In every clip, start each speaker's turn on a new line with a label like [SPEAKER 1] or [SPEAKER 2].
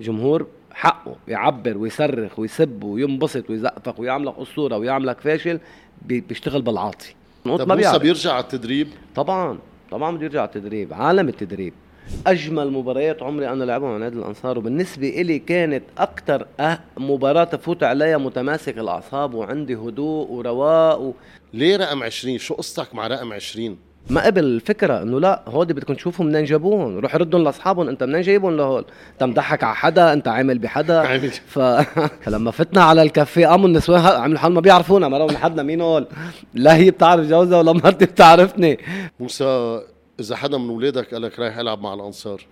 [SPEAKER 1] جمهور حقه يعبر ويصرخ ويسب وينبسط ويزقفق ويعملك أسطورة ويعملك فاشل بيشتغل بالعاطفه
[SPEAKER 2] طب ما موسى بيرجع على التدريب؟
[SPEAKER 1] طبعا طبعا بده يرجع على التدريب عالم التدريب. أجمل مباريات عمري أنا لعبها مع نادي الأنصار وبالنسبة إلي كانت أكثر أه مباراة تفوت عليها متماسك الأعصاب وعندي هدوء ورواق و...
[SPEAKER 2] ليه رقم 20 شو قصتك مع رقم 20
[SPEAKER 1] ما قبل الفكرة إنه لا هودي بدكم تشوفوا منين جابوهم روح ردهم لاصحابهم أنت منين جايبهم لهول؟ أنت مضحك على حدا أنت عامل بحدا؟ ف... فلما فتنا على الكافيه قاموا النسوان عملوا حال ما بيعرفونا ما من حدنا مين هول؟ لا هي بتعرف جوزها ولا مرتي بتعرفني.
[SPEAKER 2] موسى إذا حدا من اولادك قال لك رايح العب مع الأنصار؟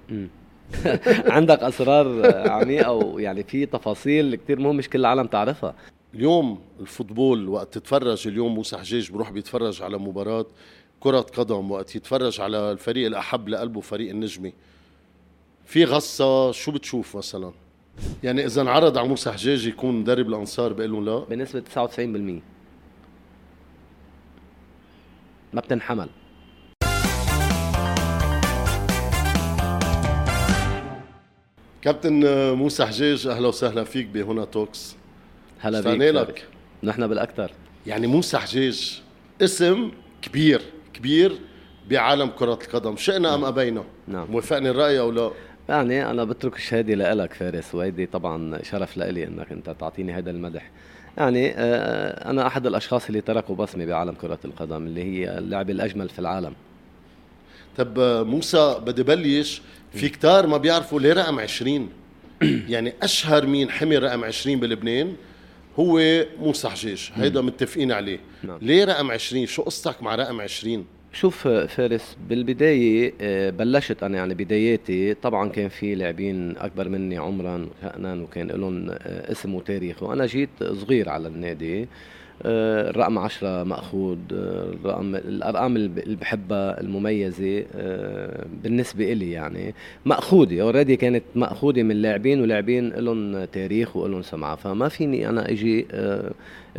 [SPEAKER 1] عندك أسرار عميقة ويعني في تفاصيل كثير مهم مش كل العالم تعرفها.
[SPEAKER 2] اليوم الفوتبول وقت تتفرج اليوم موسى حجاج بروح بيتفرج على مباراة كرة قدم وقت يتفرج على الفريق الأحب لقلبه فريق النجمي في غصة شو بتشوف مثلا؟ يعني إذا انعرض على موسى حجاج يكون مدرب الأنصار بقول له لا.
[SPEAKER 1] بنسبة 99% ما بتنحمل.
[SPEAKER 2] كابتن موسى حجاج أهلا وسهلا فيك بهنا توكس.
[SPEAKER 1] هلا بيك. لك نحن بالأكثر.
[SPEAKER 2] يعني موسى حجاج اسم كبير. كبير بعالم كرة القدم. شئنا أم أبينا؟ نعم. موافقني الرأي أو لا؟
[SPEAKER 1] يعني أنا بترك الشهادة لك فارس وهيدي طبعا شرف لإلي إنك أنت تعطيني هذا المدح. يعني آه، أنا أحد الأشخاص اللي تركوا بصمة بعالم كرة القدم اللي هي اللعبة الأجمل في العالم.
[SPEAKER 2] طب موسى بدي بلش. في كتار ما بيعرفوا ليه رقم 20 يعني أشهر مين حمل رقم 20 بلبنان؟ هو موسى حجاج هيدا متفقين عليه. نعم. ليه رقم 20 شو قصتك مع رقم 20
[SPEAKER 1] شوف فارس بالبداية آه، بلشت أنا يعني بداياتي. طبعا كان في لاعبين أكبر مني عمرا وشأنا وكان لهم آه، اسم وتاريخ. وأنا جيت صغير على النادي. الرقم عشرة مأخوذ آه، الرقم الأرقام اللي بحبها المميزة آه، بالنسبة إلي يعني. مأخوذة اوريدي كانت مأخوذة من لاعبين ولاعبين لهم تاريخ ولهم سمعة. فما فيني أنا أجي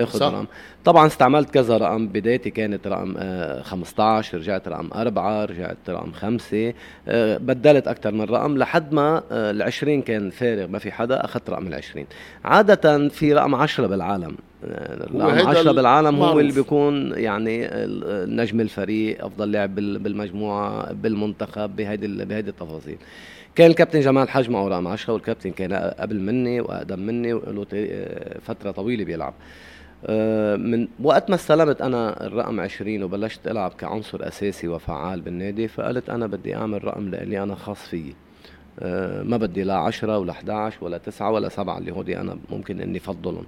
[SPEAKER 1] آخذ رقم. طبعا استعملت كذا رقم. بدايتي كانت رقم 15 رجعت رقم 4 رجعت رقم 5 بدلت أكثر من رقم لحد ما ال 20 كان فارغ ما في حدا أخذت رقم ال 20 عادة في رقم 10 بالعالم. رقم 10 بالعالم. هو اللي بيكون يعني نجم الفريق أفضل لاعب بالمجموعة بالمنتخب بهيدي بهيدي التفاصيل. كان الكابتن جمال حج معه رقم 10 والكابتن كان قبل مني وأقدم مني وله فترة طويلة بيلعب. آه، من وقت ما استلمت أنا الرقم 20 وبلشت ألعب كعنصر أساسي وفعال بالنادي فقلت أنا بدي أعمل رقم لإلي أنا خاص فيي آه، ما بدي لا 10 ولا 11 ولا 9 ولا 7 اللي هودي أنا ممكن إني افضلهم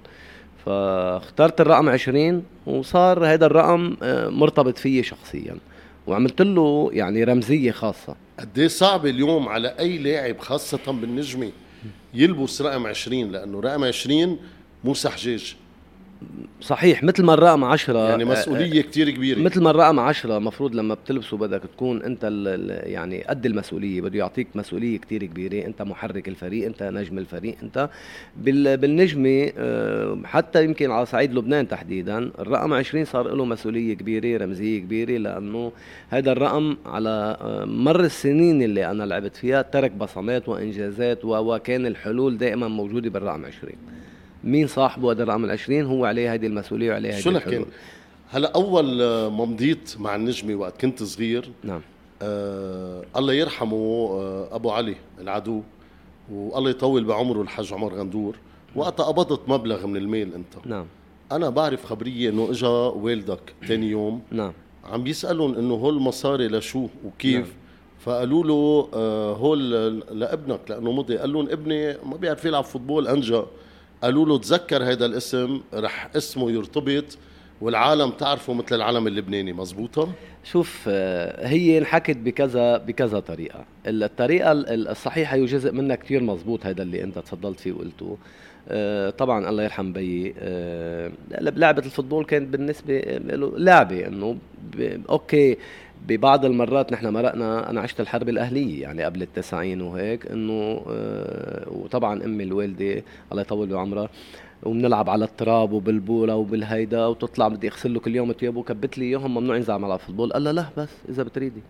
[SPEAKER 1] فاخترت الرقم 20 وصار هذا الرقم آه، مرتبط فيي شخصيا. وعملت له يعني رمزية خاصة.
[SPEAKER 2] قد إيه صعب اليوم على أي لاعب خاصة بالنجمي يلبس رقم 20 لأنه رقم 20 موسى حجاج
[SPEAKER 1] صحيح مثل ما الرقم 10
[SPEAKER 2] يعني مسؤولية آه كثير كبيرة.
[SPEAKER 1] مثل ما الرقم 10 المفروض لما بتلبسه بدك تكون أنت يعني قد المسؤولية بده يعطيك مسؤولية كثير كبيرة أنت محرك الفريق أنت نجم الفريق أنت بالنجمة آه حتى يمكن على صعيد لبنان تحديدا الرقم 20 صار له مسؤولية كبيرة رمزية كبيرة لأنه هذا الرقم على آه مر السنين اللي أنا لعبت فيها ترك بصمات وإنجازات وكان الحلول دائما موجودة بالرقم 20 مين صاحبه هذا الرقم ال20 هو عليه هذه المسؤولية وعليه هذه
[SPEAKER 2] شو لك هلا أول ما مضيت مع النجمة وقت كنت صغير
[SPEAKER 1] نعم.
[SPEAKER 2] آه الله يرحمه آه أبو علي العدو والله يطول بعمره الحاج عمر غندور. وقتها قبضت مبلغ من المال أنت.
[SPEAKER 1] نعم.
[SPEAKER 2] أنا بعرف خبرية إنه اجى والدك ثاني يوم.
[SPEAKER 1] نعم.
[SPEAKER 2] عم بيسالهم إنه هول المصاري لشو وكيف؟ نعم. فقالوا له آه هول لابنك لأنه مضي. قال لهم ابني ما بيعرف يلعب football أنجا. قالوا له تذكر هذا الاسم رح اسمه يرتبط والعالم تعرفه مثل العالم اللبناني مزبوطة؟
[SPEAKER 1] شوف آه، هي انحكت بكذا بكذا طريقة الطريقة الصحيحة هي جزء منها كثير مزبوط هذا اللي انت تفضلت فيه وقلته طبعا الله يرحم بيي آه، لعبة الـ football كانت بالنسبة له لعبة إنه okay ببعض المرات نحن مرقنا أنا عشت الحرب الأهلية يعني قبل التسعين وهيك إنه آه، وطبعا أمي الوالدة الله يطول بعمرها وبنلعب على التراب وبالبورة وبالهيدا وتطلع بدي أغسل له كل يوم ثيابه وكبت لي إياهم ممنوع ينزع ملعب football قال لا بس إذا بتريدي.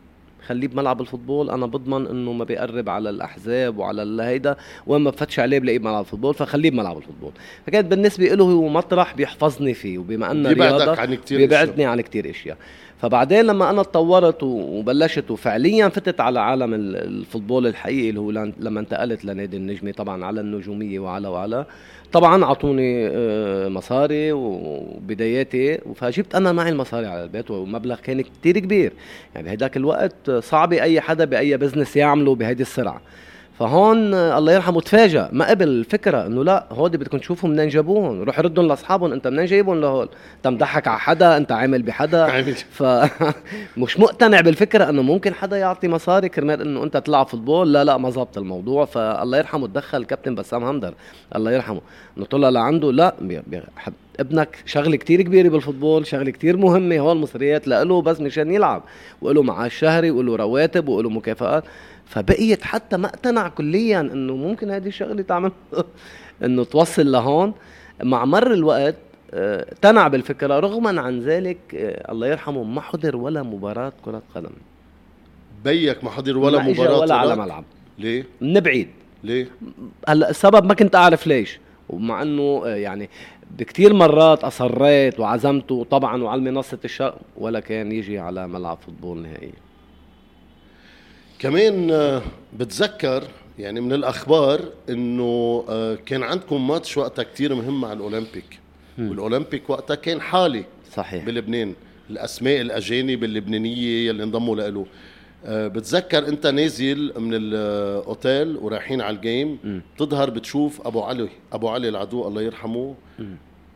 [SPEAKER 1] خليه بملعب الـ football. أنا بضمن إنه ما بيقرب على الأحزاب وعلى الهيدا وين ما بفتش عليه بلاقيه بملعب الـ football فخليه بملعب الـ football. فكانت بالنسبة له هو مطرح بيحفظني فيه وبما انه رياضه
[SPEAKER 2] عن كتير
[SPEAKER 1] بيبعدني عن كثير إشياء. فبعدين لما أنا تطورت وبلشت وفعليا فتت على عالم الـ football الحقيقي اللي هو لما انتقلت لنادي النجمه طبعا على النجومية وعلى وعلى طبعا أعطوني آه، مصاري وبداياتي فجبت أنا معي المصاري على البيت ومبلغ كان كتير كبير. يعني بهداك الوقت صعب أي حدا بأي business يعمله بهيدي السرعة. فهون الله يرحمه تفاجأ. ما قبل الفكرة إنه لا هودي بدكم تشوفوا منين جابوهم؟ روح ردهم لأصحابهم أنت منين جايبهم لهول؟ أنت مضحك على حدا؟ أنت عامل بحدا؟ ف مش مقتنع بالفكرة إنه ممكن حدا يعطي مصاري. كرمال إنه أنت تلعب football. لا لا ما زبط الموضوع. فالله يرحمه تدخل الكابتن بسام همدر الله يرحمه. إنه طلع لعنده لا بيي ابنك شغلة كتير كبيرة بالـ football شغلة كتير مهمة هو المصريات له بس مشان يلعب. وله معاش شهري وله رواتب وله مكافآت. فبقيت حتى ما اقتنع كليا إنه ممكن هذه الشغلة تعمل. إنه توصل لهون. مع مر الوقت آه، اقتنع بالفكرة رغما عن ذلك آه، الله يرحمه ما حضر ولا مباراة كرة قدم.
[SPEAKER 2] بيك ما حضر ولا ما مباراة
[SPEAKER 1] ولا على ملعب.
[SPEAKER 2] ليه؟
[SPEAKER 1] من بعيد.
[SPEAKER 2] ليه؟
[SPEAKER 1] هلا السبب ما كنت أعرف ليش. ومع إنه آه، يعني بكتير مرات أصريت وعزمته طبعا وعلى منصه الشرق ولا كان يجي على ملعب فوتبول نهائيا.
[SPEAKER 2] كمان آه، بتذكر يعني من الأخبار إنه آه، كان عندكم ماتش وقتها كتير مهم مع الأولمبيك. والأولمبيك وقتها كان حالي
[SPEAKER 1] صحيح.
[SPEAKER 2] بلبنان الأسماء الاجانب اللبنانيه يلي انضموا له آه، بتذكر أنت نازل من الأوتيل ورايحين على الجيم تظهر بتشوف أبو علي أبو علي العدو الله يرحمه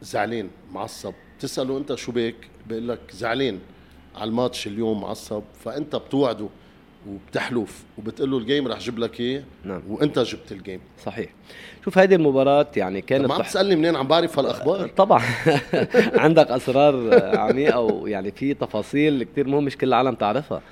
[SPEAKER 2] زعلان معصب. تساله أنت شو بك بيقول لك زعلان على الماتش اليوم معصب. فأنت بتوعده. وبتحلف وبتقول له الجيم رح جيب لك إياه
[SPEAKER 1] نعم.
[SPEAKER 2] وإنت جبت الجيم
[SPEAKER 1] صحيح. شوف هذه المباراة يعني كانت
[SPEAKER 2] ما عم تسألني منين؟ عم بعرف هالأخبار.
[SPEAKER 1] طبعا. عندك أسرار عميقة ويعني في تفاصيل كثير مهم مش كل العالم تعرفها.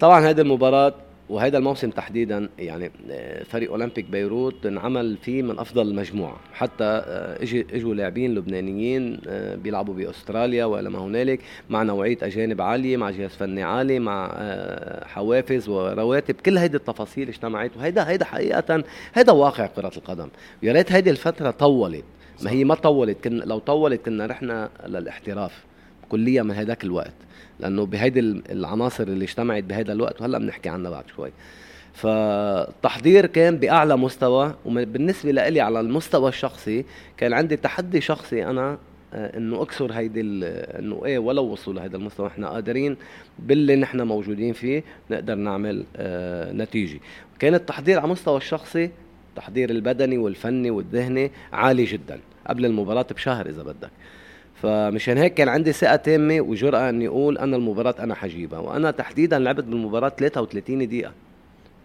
[SPEAKER 1] طبعا هذه المباراة وهذا الموسم تحديدا يعني آه، فريق أولمبيك بيروت انعمل فيه من أفضل المجموعه حتى آه، إجوا لاعبين لبنانيين آه، بيلعبوا بأستراليا ولا ما هنالك مع نوعية أجانب عالية مع جهاز فني عالي مع حوافز ورواتب. كل هيدي التفاصيل اجتمعت وهيدا هيدا حقيقه هيدا واقع كرة القدم. يا ريت هيدي الفترة طولت. ما هي ما طولت كن لو طولت كنا رحنا للاحتراف. كليا من هذاك الوقت لأنه بهيدي العناصر اللي اجتمعت بهذا الوقت وهلأ بنحكي عنها بعد شوي. فالتحضير كان بأعلى مستوى وبالنسبه لي على المستوى الشخصي كان عندي تحدي شخصي أنا آه، إنه أكسر هيدي إنه إيه ولو وصلوا لهذا المستوى. إحنا قادرين باللي نحن موجودين فيه نقدر نعمل آه نتيجة. كان التحضير على المستوى الشخصي التحضير البدني والفني والذهني عالي جدا قبل المباراة بشهر إذا بدك. فمشان هيك كان عندي ثقة تامة وجرأة إني أقول أنا المباراة أنا حجيبها وأنا تحديدا لعبت بالمباراة 33 دقيقة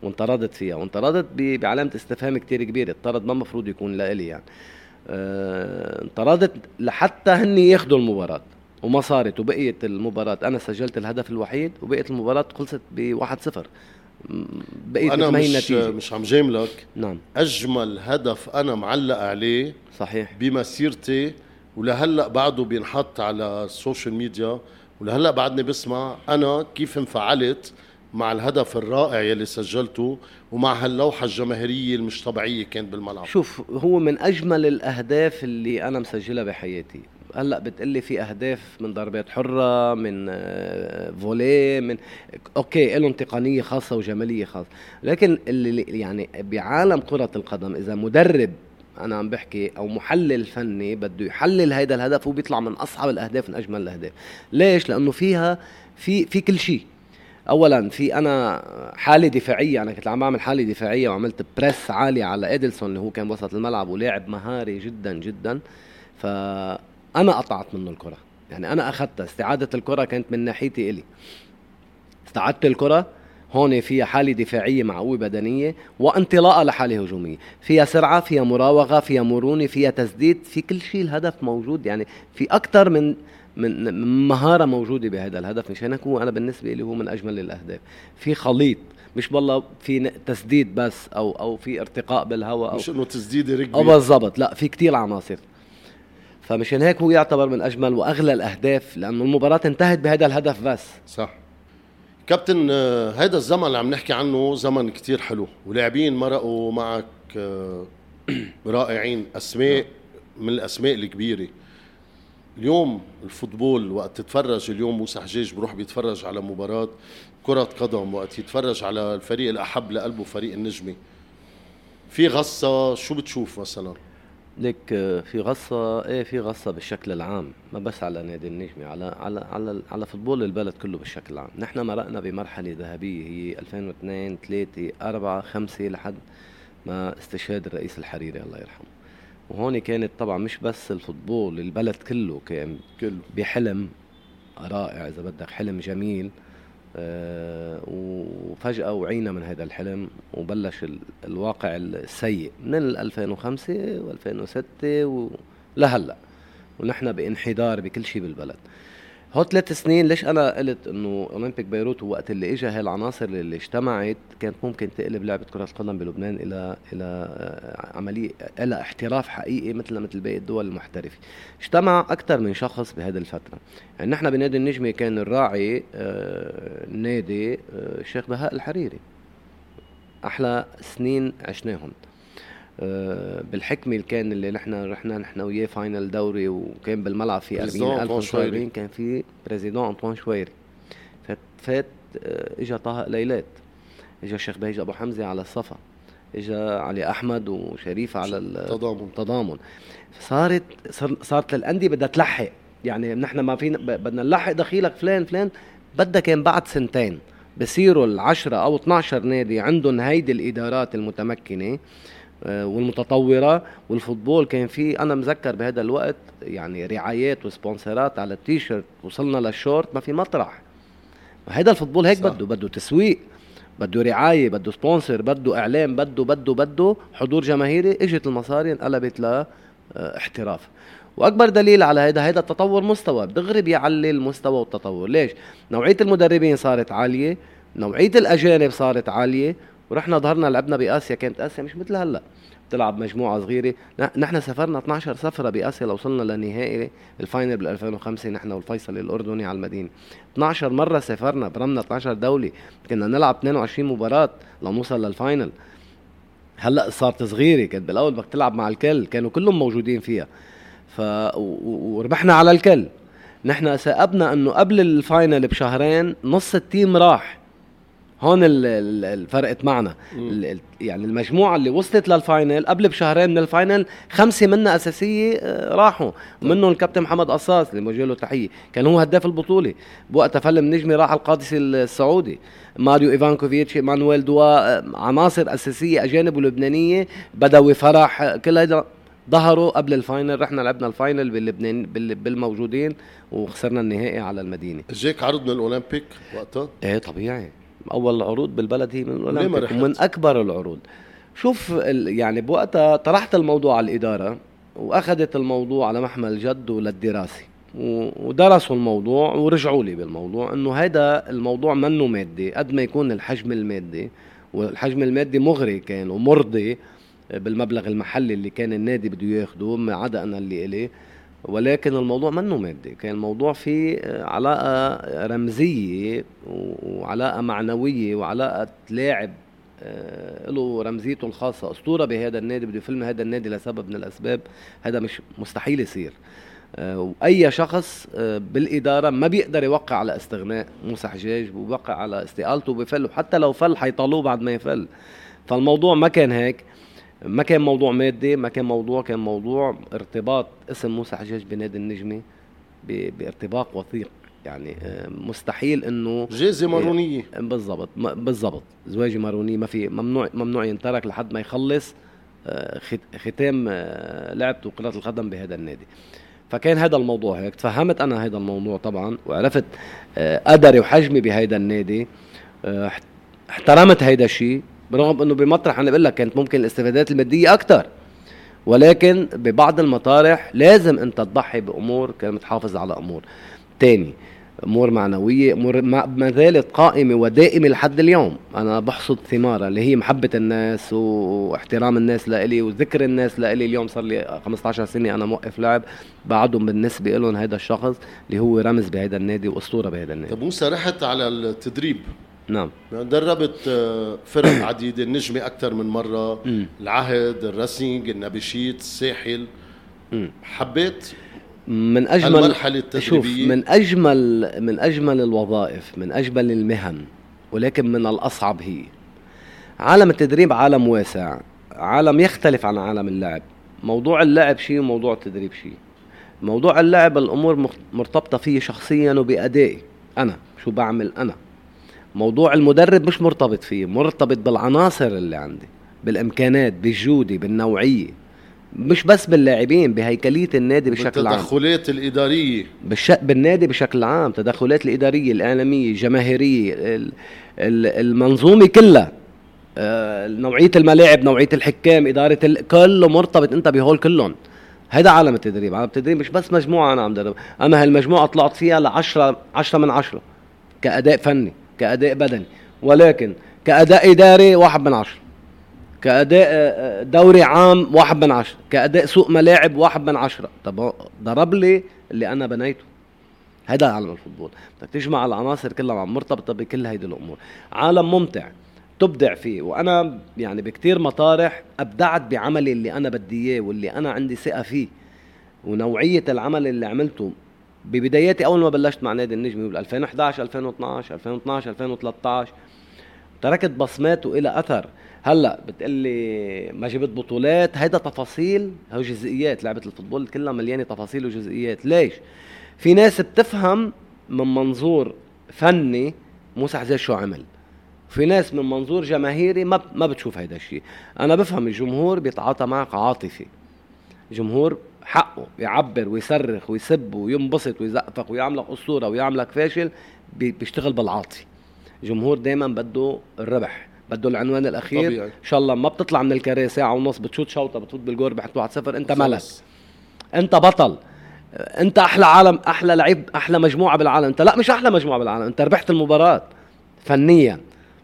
[SPEAKER 1] وانطردت فيها وانطردت بعلامة استفهام كتير كبيرة الطرد ما المفروض يكون لإلي يعني. آه انطردت لحتى هن ياخذوا المباراة وما صارت وبقيت المباراة أنا سجلت الهدف الوحيد وبقيت المباراة خلصت ب 1-0
[SPEAKER 2] بقيت أنا مش النتيجة. مش عم جاملك.
[SPEAKER 1] نعم.
[SPEAKER 2] أجمل هدف أنا معلق عليه
[SPEAKER 1] صحيح.
[SPEAKER 2] بمسيرتي ولهلأ بعده بينحط على الـ social media ولهلأ بعدني بسمع أنا كيف انفعلت مع الهدف الرائع يلي سجلته ومع هاللوحة الجماهيرية المش طبيعية كانت بالملعب.
[SPEAKER 1] شوف هو من أجمل الأهداف اللي أنا مسجلها بحياتي. هلأ بتقلي في أهداف من ضربات حرة من آه، volley من okay لهم تقنية خاصة وجمالية خاصة. لكن اللي يعني بعالم كرة القدم إذا مدرب أنا عم بحكي أو محلل فني بده يحلل هيدا الهدف وبيطلع من أصعب الأهداف من أجمل الأهداف. ليش؟ لأنه فيها في في كل شيء. اولا في أنا حاله دفاعيه أنا كنت عم بعمل حاله دفاعيه وعملت بريس عالي على ادلسون اللي هو كان وسط الملعب ولاعب مهاري جدا جدا. فأنا قطعت منه الكرة. يعني أنا أخذتها. استعادة الكرة كانت من ناحيتي إلي. استعدت الكرة هون فيها حالة دفاعية مع قوة بدنية وانطلاقة لحالة هجومية. فيها سرعة فيها مراوغة فيها مرونة فيها تسديد في كل شيء الهدف موجود. يعني في أكثر من من مهارة موجودة بهذا الهدف مشان هيك هو أنا بالنسبة لي هو من أجمل الأهداف. في خليط مش والله في تسديد بس أو أو في ارتقاء بالهواء
[SPEAKER 2] أو مش إنه تسديد ركبي
[SPEAKER 1] آه بالضبط لا في كتير عناصر. فمشان هيك هو يعتبر من أجمل وأغلى الأهداف لأنه المباراة انتهت بهذا الهدف بس.
[SPEAKER 2] صح. كابتن آه، هيدا الزمن اللي عم نحكي عنه زمن كتير حلو ولاعبين مرقوا معك آه، رائعين أسماء من الأسماء الكبيرة. اليوم الفوتبول وقت تتفرج اليوم موسى حجاج بروح بيتفرج على مباراة كرة قدم وقت يتفرج على الفريق الأحب لقلبه فريق النجمة. في غصة شو بتشوف مثلا؟
[SPEAKER 1] لك آه، في غصة إيه في غصة بالشكل العام. ما بس على نادي النجمة على على على على فوتبول البلد كله بالشكل العام، نحن مرقنا بمرحلة ذهبية هي 2002 3 4 5 لحد ما استشهاد الرئيس الحريري الله يرحمه. وهون كانت طبعا مش بس الفوتبول البلد كله كان كله. بحلم رائع إذا بدك حلم جميل. وفجأة وعينا من هذا الحلم وبلش الواقع السيء من 2005 و2006 ولهلا ونحن بانحدار بكل شيء بالبلد. هو ثلاث سنين ليش أنا قلت إنه أولمبيك بيروت وقت اللي اجى هالعناصر اللي اجتمعت كانت ممكن تقلب لعبة كرة القدم بلبنان إلى إلى آه، عملية إلى احتراف حقيقي مثل مثل باقي الدول المحترفة. اجتمع أكثر من شخص بهذه الفترة. يعني نحن بنادي النجمة كان الراعي آه، آه، الشيخ بهاء الحريري. أحلى سنين عشناهم. آه، بالحكمه اللي كان اللي نحن رحنا نحن وياه final دوري وكان بالملعب في 40000 مصورين كان في président أنطوان شويري. فات فات آه، اجى طه ليلات. اجى الشيخ بهيج أبو حمزة على الصفا. اجى علي أحمد وشريف على التضامن التضامن صارت صارت للأندية بدها تلحق. يعني نحن ما فينا بدنا نلحق دخيلك فلان فلان. بدها كان بعد سنتين. بصيروا العشرة أو 12 نادي عندهم هيدي الإدارات المتمكنة. والمتطورة والـ football. كان في أنا مذكر بهذا الوقت يعني رعايات و sponsorات على التيشيرت. وصلنا للشورت ما في مطرح. هذا الـ football هيك بده بده تسويق بده رعاية بده sponsor بده إعلام بده بده بده حضور جماهيري. إجت المصاري انقلبت ل احتراف. وأكبر دليل على هذا هذا التطور مستوى. دغري بيعلي المستوى والتطور. ليش؟ نوعية المدربين صارت عالية نوعية الأجانب صارت عالية ورحنا ظهرنا لعبنا بآسيا. كانت آسيا مش مثل هلا. بتلعب مجموعة صغيرة. نحن سافرنا 12 سفرة بآسيا لوصلنا لنهائي ال final بال 2005 نحن والفيصلي الأردني على المدينة. 12 مرة سافرنا برمنا 12 دولة. كنا نلعب 22 مباراة لنوصل لل final. هلا صارت صغيرة. كانت بالأول بدك تلعب مع الكل. كانوا كلهم موجودين فيها. ف وربحنا على الكل. نحن تعاقبنا إنه قبل ال final بشهرين نص ال team راح. هون فرقت معنا. يعني المجموعة اللي وصلت للفاينل قبل بشهرين من ال final خمسة منا أساسية آه، راحوا. منهم الكابتن محمد قصاص اللي موجه له تحية. كان هو هداف البطولة. بوقتها فيلم نجمي راح القادسية السعودي. ماريو إيفانكوفيتش مانويل دوا آه، عناصر أساسية أجانب ولبنانية. بدوي فرح كل هيدا ظهروا قبل ال final. رحنا لعبنا ال final باللبنان بالموجودين وخسرنا النهائي على المدينة.
[SPEAKER 2] اجاك عرض من الأولمبيك وقتها؟
[SPEAKER 1] إيه طبيعي. أول العروض بالبلد هي من الاولمبيك ومن أكبر العروض. شوف يعني بوقتها طرحت الموضوع على الإدارة وأخذت الموضوع على محمل جد وللدراسة ودرسوا الموضوع ورجعوا لي بالموضوع إنه هذا الموضوع منه مادي قد ما يكون الحجم المادي والحجم المادي مغري كان ومرضي بالمبلغ المحلي اللي كان النادي بده ياخده ما عدا أنا اللي إلي. ولكن الموضوع منه مادي. كان الموضوع فيه علاقة رمزية وعلاقة معنوية وعلاقة لاعب آه، له رمزيته الخاصة. أسطورة بهذا النادي بده يفلم هذا النادي لسبب من الأسباب. هذا مش مستحيل يصير. آه، وأي شخص آه، بالإدارة ما بيقدر يوقع على استغناء موسى حجاج وبوقع على استقالته بفل وحتى لو فل حيطالوه بعد ما يفل. فالموضوع ما كان هيك. ما كان موضوع مادي ما كان موضوع كان موضوع ارتباط اسم موسى حجاج بنادي النجمه بارتباط وثيق. يعني آه، مستحيل إنه
[SPEAKER 2] جائزه مارونية.
[SPEAKER 1] بالضبط بالضبط. زواجه مارونية ما في ممنوع ممنوع ينترك لحد ما يخلص آه، ختام آه، لعبته كرة القدم بهذا النادي. فكان هذا الموضوع هيك. تفهمت أنا هذا الموضوع طبعا وعرفت قدري وحجمي بهذا النادي احترمت هيدا الشيء. برغم إنه بمطرح أنا بقول لك كانت ممكن الاستفادات المادية أكثر ولكن ببعض المطارح لازم أنت تضحي بأمور كانت تحافظ على أمور. تاني أمور معنوية أمور ما زالت قائمة ودائمة لحد اليوم. أنا بحصد ثمارها اللي هي محبة الناس واحترام الناس لإلي وذكر الناس لإلي. اليوم صار لي 15 سنة أنا موقف لعب. بعدهم بالنسبة لهم هذا الشخص اللي هو رمز بهذا النادي وأسطورة بهذا النادي.
[SPEAKER 2] طب موسى رحت على التدريب؟
[SPEAKER 1] نعم.
[SPEAKER 2] يعني دربت آه، فرق عديدة النجمة أكثر من مرة. العهد الراسينج النبيشيت الساحل. حبيت
[SPEAKER 1] من اجمل
[SPEAKER 2] المرحله التدريبية؟ شوف
[SPEAKER 1] من اجمل من أجمل الوظائف من أجمل المهن ولكن من الأصعب هي. عالم التدريب عالم واسع. عالم يختلف عن عالم اللعب. موضوع اللعب شيء وموضوع التدريب شيء. موضوع اللعب الأمور مرتبطة فيه شخصيا وبأدائي. أنا شو بعمل أنا؟ موضوع المدرب مش مرتبط فيه مرتبط بالعناصر اللي عندي بالإمكانات بالجودة بالنوعية. مش بس باللاعبين بهيكلية النادي بشكل عام.
[SPEAKER 2] التدخلات الإدارية.
[SPEAKER 1] بالش... بالنادي بشكل عام. تدخلات الإدارية الإعلامية الجماهيرية المنظومة كلها. آه، نوعية الملاعب نوعية الحكام إدارة ال... كله مرتبط أنت بهول كلهم. هيدا عالم التدريب. عالم التدريب مش بس مجموعة أنا عم درب. أنا هالمجموعة طلعت فيها ل 10 10 من 10 كأداء فني. كأداء بدني. ولكن كأداء إداري واحد من عشرة كأداء آه، آه، دوري عام واحد من عشرة كأداء سوق ملاعب واحد من عشرة. طب ضرب لي اللي أنا بنيته. هذا عالم الفوتبول. بدك تجمع العناصر كلها مرتبطة بكل هيدي الأمور. عالم ممتع. تبدع فيه. وأنا يعني بكتير مطارح أبدعت بعملي اللي أنا بدي إياه واللي أنا عندي ثقة فيه. ونوعية العمل اللي عملته ببداياتي أول ما بلشت مع نادي النجمي بال 2011 2012 2012 2013 تركت بصمات والى أثر. هلأ بتقلي ما جبت بطولات. هيدا تفاصيل هو جزئيات لعبة الفوتبول كلها مليانة تفاصيل وجزئيات. ليش؟ في ناس بتفهم من منظور فني موسى حزاز شو عمل. في ناس من منظور جماهيري ما ما بتشوف هيدا الشيء. أنا بفهم الجمهور بيتعاطى معك عاطفي. جمهور حقه يعبر ويصرخ ويسب وينبسط ويزقفك ويعملك أسطورة ويعملك فاشل بيشتغل بالعاطفه جمهور دائما بده الربح بده العنوان الأخير. طبيعي. إن شاء الله ما بتطلع من الكاريه ساعه ونص بتشوت شوطة بتفوت بالجول بحط 1 0 أنت ملك أنت بطل. أنت أحلى عالم أحلى لعيب أحلى مجموعة بالعالم. أنت لا مش أحلى مجموعة بالعالم. أنت ربحت المباراة فنيا.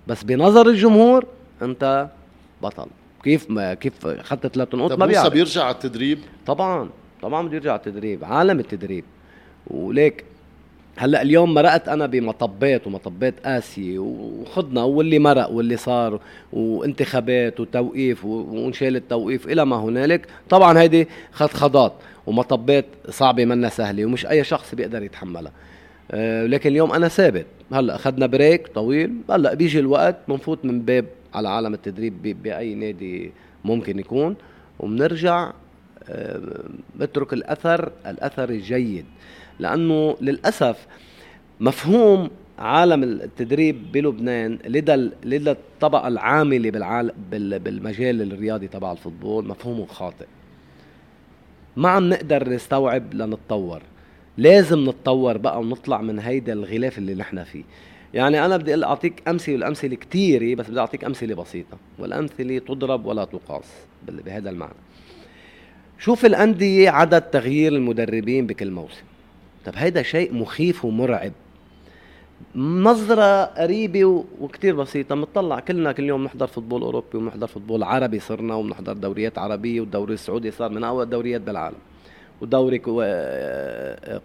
[SPEAKER 1] بس بنظر الجمهور أنت بطل. كيف ما كيف اخذت ثلاث نقوط
[SPEAKER 2] ما بيعرف. بيرجع على التدريب؟
[SPEAKER 1] طبعا طبعا بده يرجع على التدريب عالم التدريب. وليك هلأ اليوم مرقت أنا بمطبات ومطبات قاسية وخضنا واللي مرق واللي صار وانتخابات وتوقيف وانشال التوقيف إلى ما هنالك. طبعا هيدي خضخضات ومطبات صعبة منا سهلة ومش أي شخص بيقدر يتحملها. أه لكن اليوم أنا ثابت. هلأ اخذنا break طويل هلأ بيجي الوقت بنفوت من باب على عالم التدريب بأي نادي ممكن يكون. وبنرجع أه بترك الأثر الأثر الجيد لأنه للأسف مفهوم عالم التدريب بلبنان لدى لدى الطبقة العامله بالعالم بالمجال الرياضي تبع ال football مفهوم خاطئ. ما عم نقدر نستوعب لنتطور. لازم نتطور بقى ونطلع من هيدا الغلاف اللي نحن فيه. يعني أنا بدي أعطيك أمثلة والامثله كثيره بس بدي أعطيك أمثلة بسيطة والأمثلة تضرب ولا تقاس بهذا المعنى. شوف الأندية عدد تغيير المدربين بكل موسم. طب هيدا شيء مخيف ومرعب. نظرة قريبة وكتير بسيطة. بنطلع كلنا كل يوم نحضر football أوروبي ونحضر football عربي صرنا وبنحضر دوريات عربية والدوري السعودي صار من أول الدوريات بالعالم. ودوري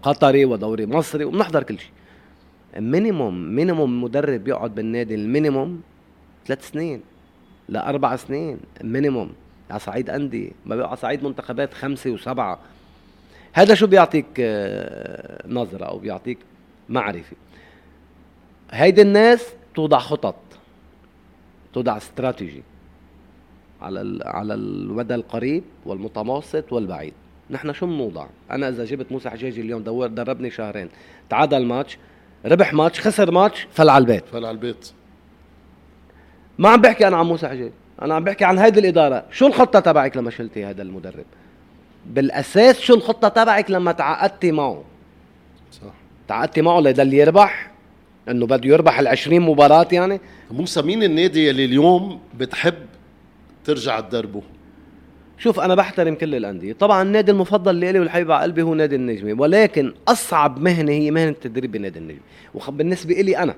[SPEAKER 1] قطري ودوري مصري وبنحضر كل شيء. minimum minimum مدرب يقعد بالنادي ال minimum ثلاث سنين لأربع سنين minimum على صعيد أندية على صعيد منتخبات خمسة وسبعة. هذا شو بيعطيك آه، نظرة أو بيعطيك معرفة؟ هيدي الناس توضع خطط توضع استراتيجي على على المدى القريب والمتوسط والبعيد. نحن شو بنوضع؟ أنا إذا جبت موسى حجاجي اليوم دور دربني شهرين تعادل ماتش ربح ماتش خسر ماتش فل على البيت.
[SPEAKER 2] فل على البيت.
[SPEAKER 1] ما عم بحكي أنا عن موسى حجاجي أنا عم بحكي عن هيدي الإدارة. شو الخطة تبعك لما شلتي هذا المدرب؟ بالأساس شو الخطة تبعك لما تعاقدتي معه؟ صح. تعاقدتي معه ليضل يربح إنه بده يربح ال 20 مباراة يعني؟
[SPEAKER 2] موسى مين النادي اللي اليوم بتحب ترجع تدربه؟
[SPEAKER 1] شوف أنا بحترم كل الأندية. طبعا النادي المفضل لي والحبيب على قلبي هو نادي النجمه ولكن أصعب مهنة هي مهنة التدريب بنادي النجمه وبالنسبه لي أنا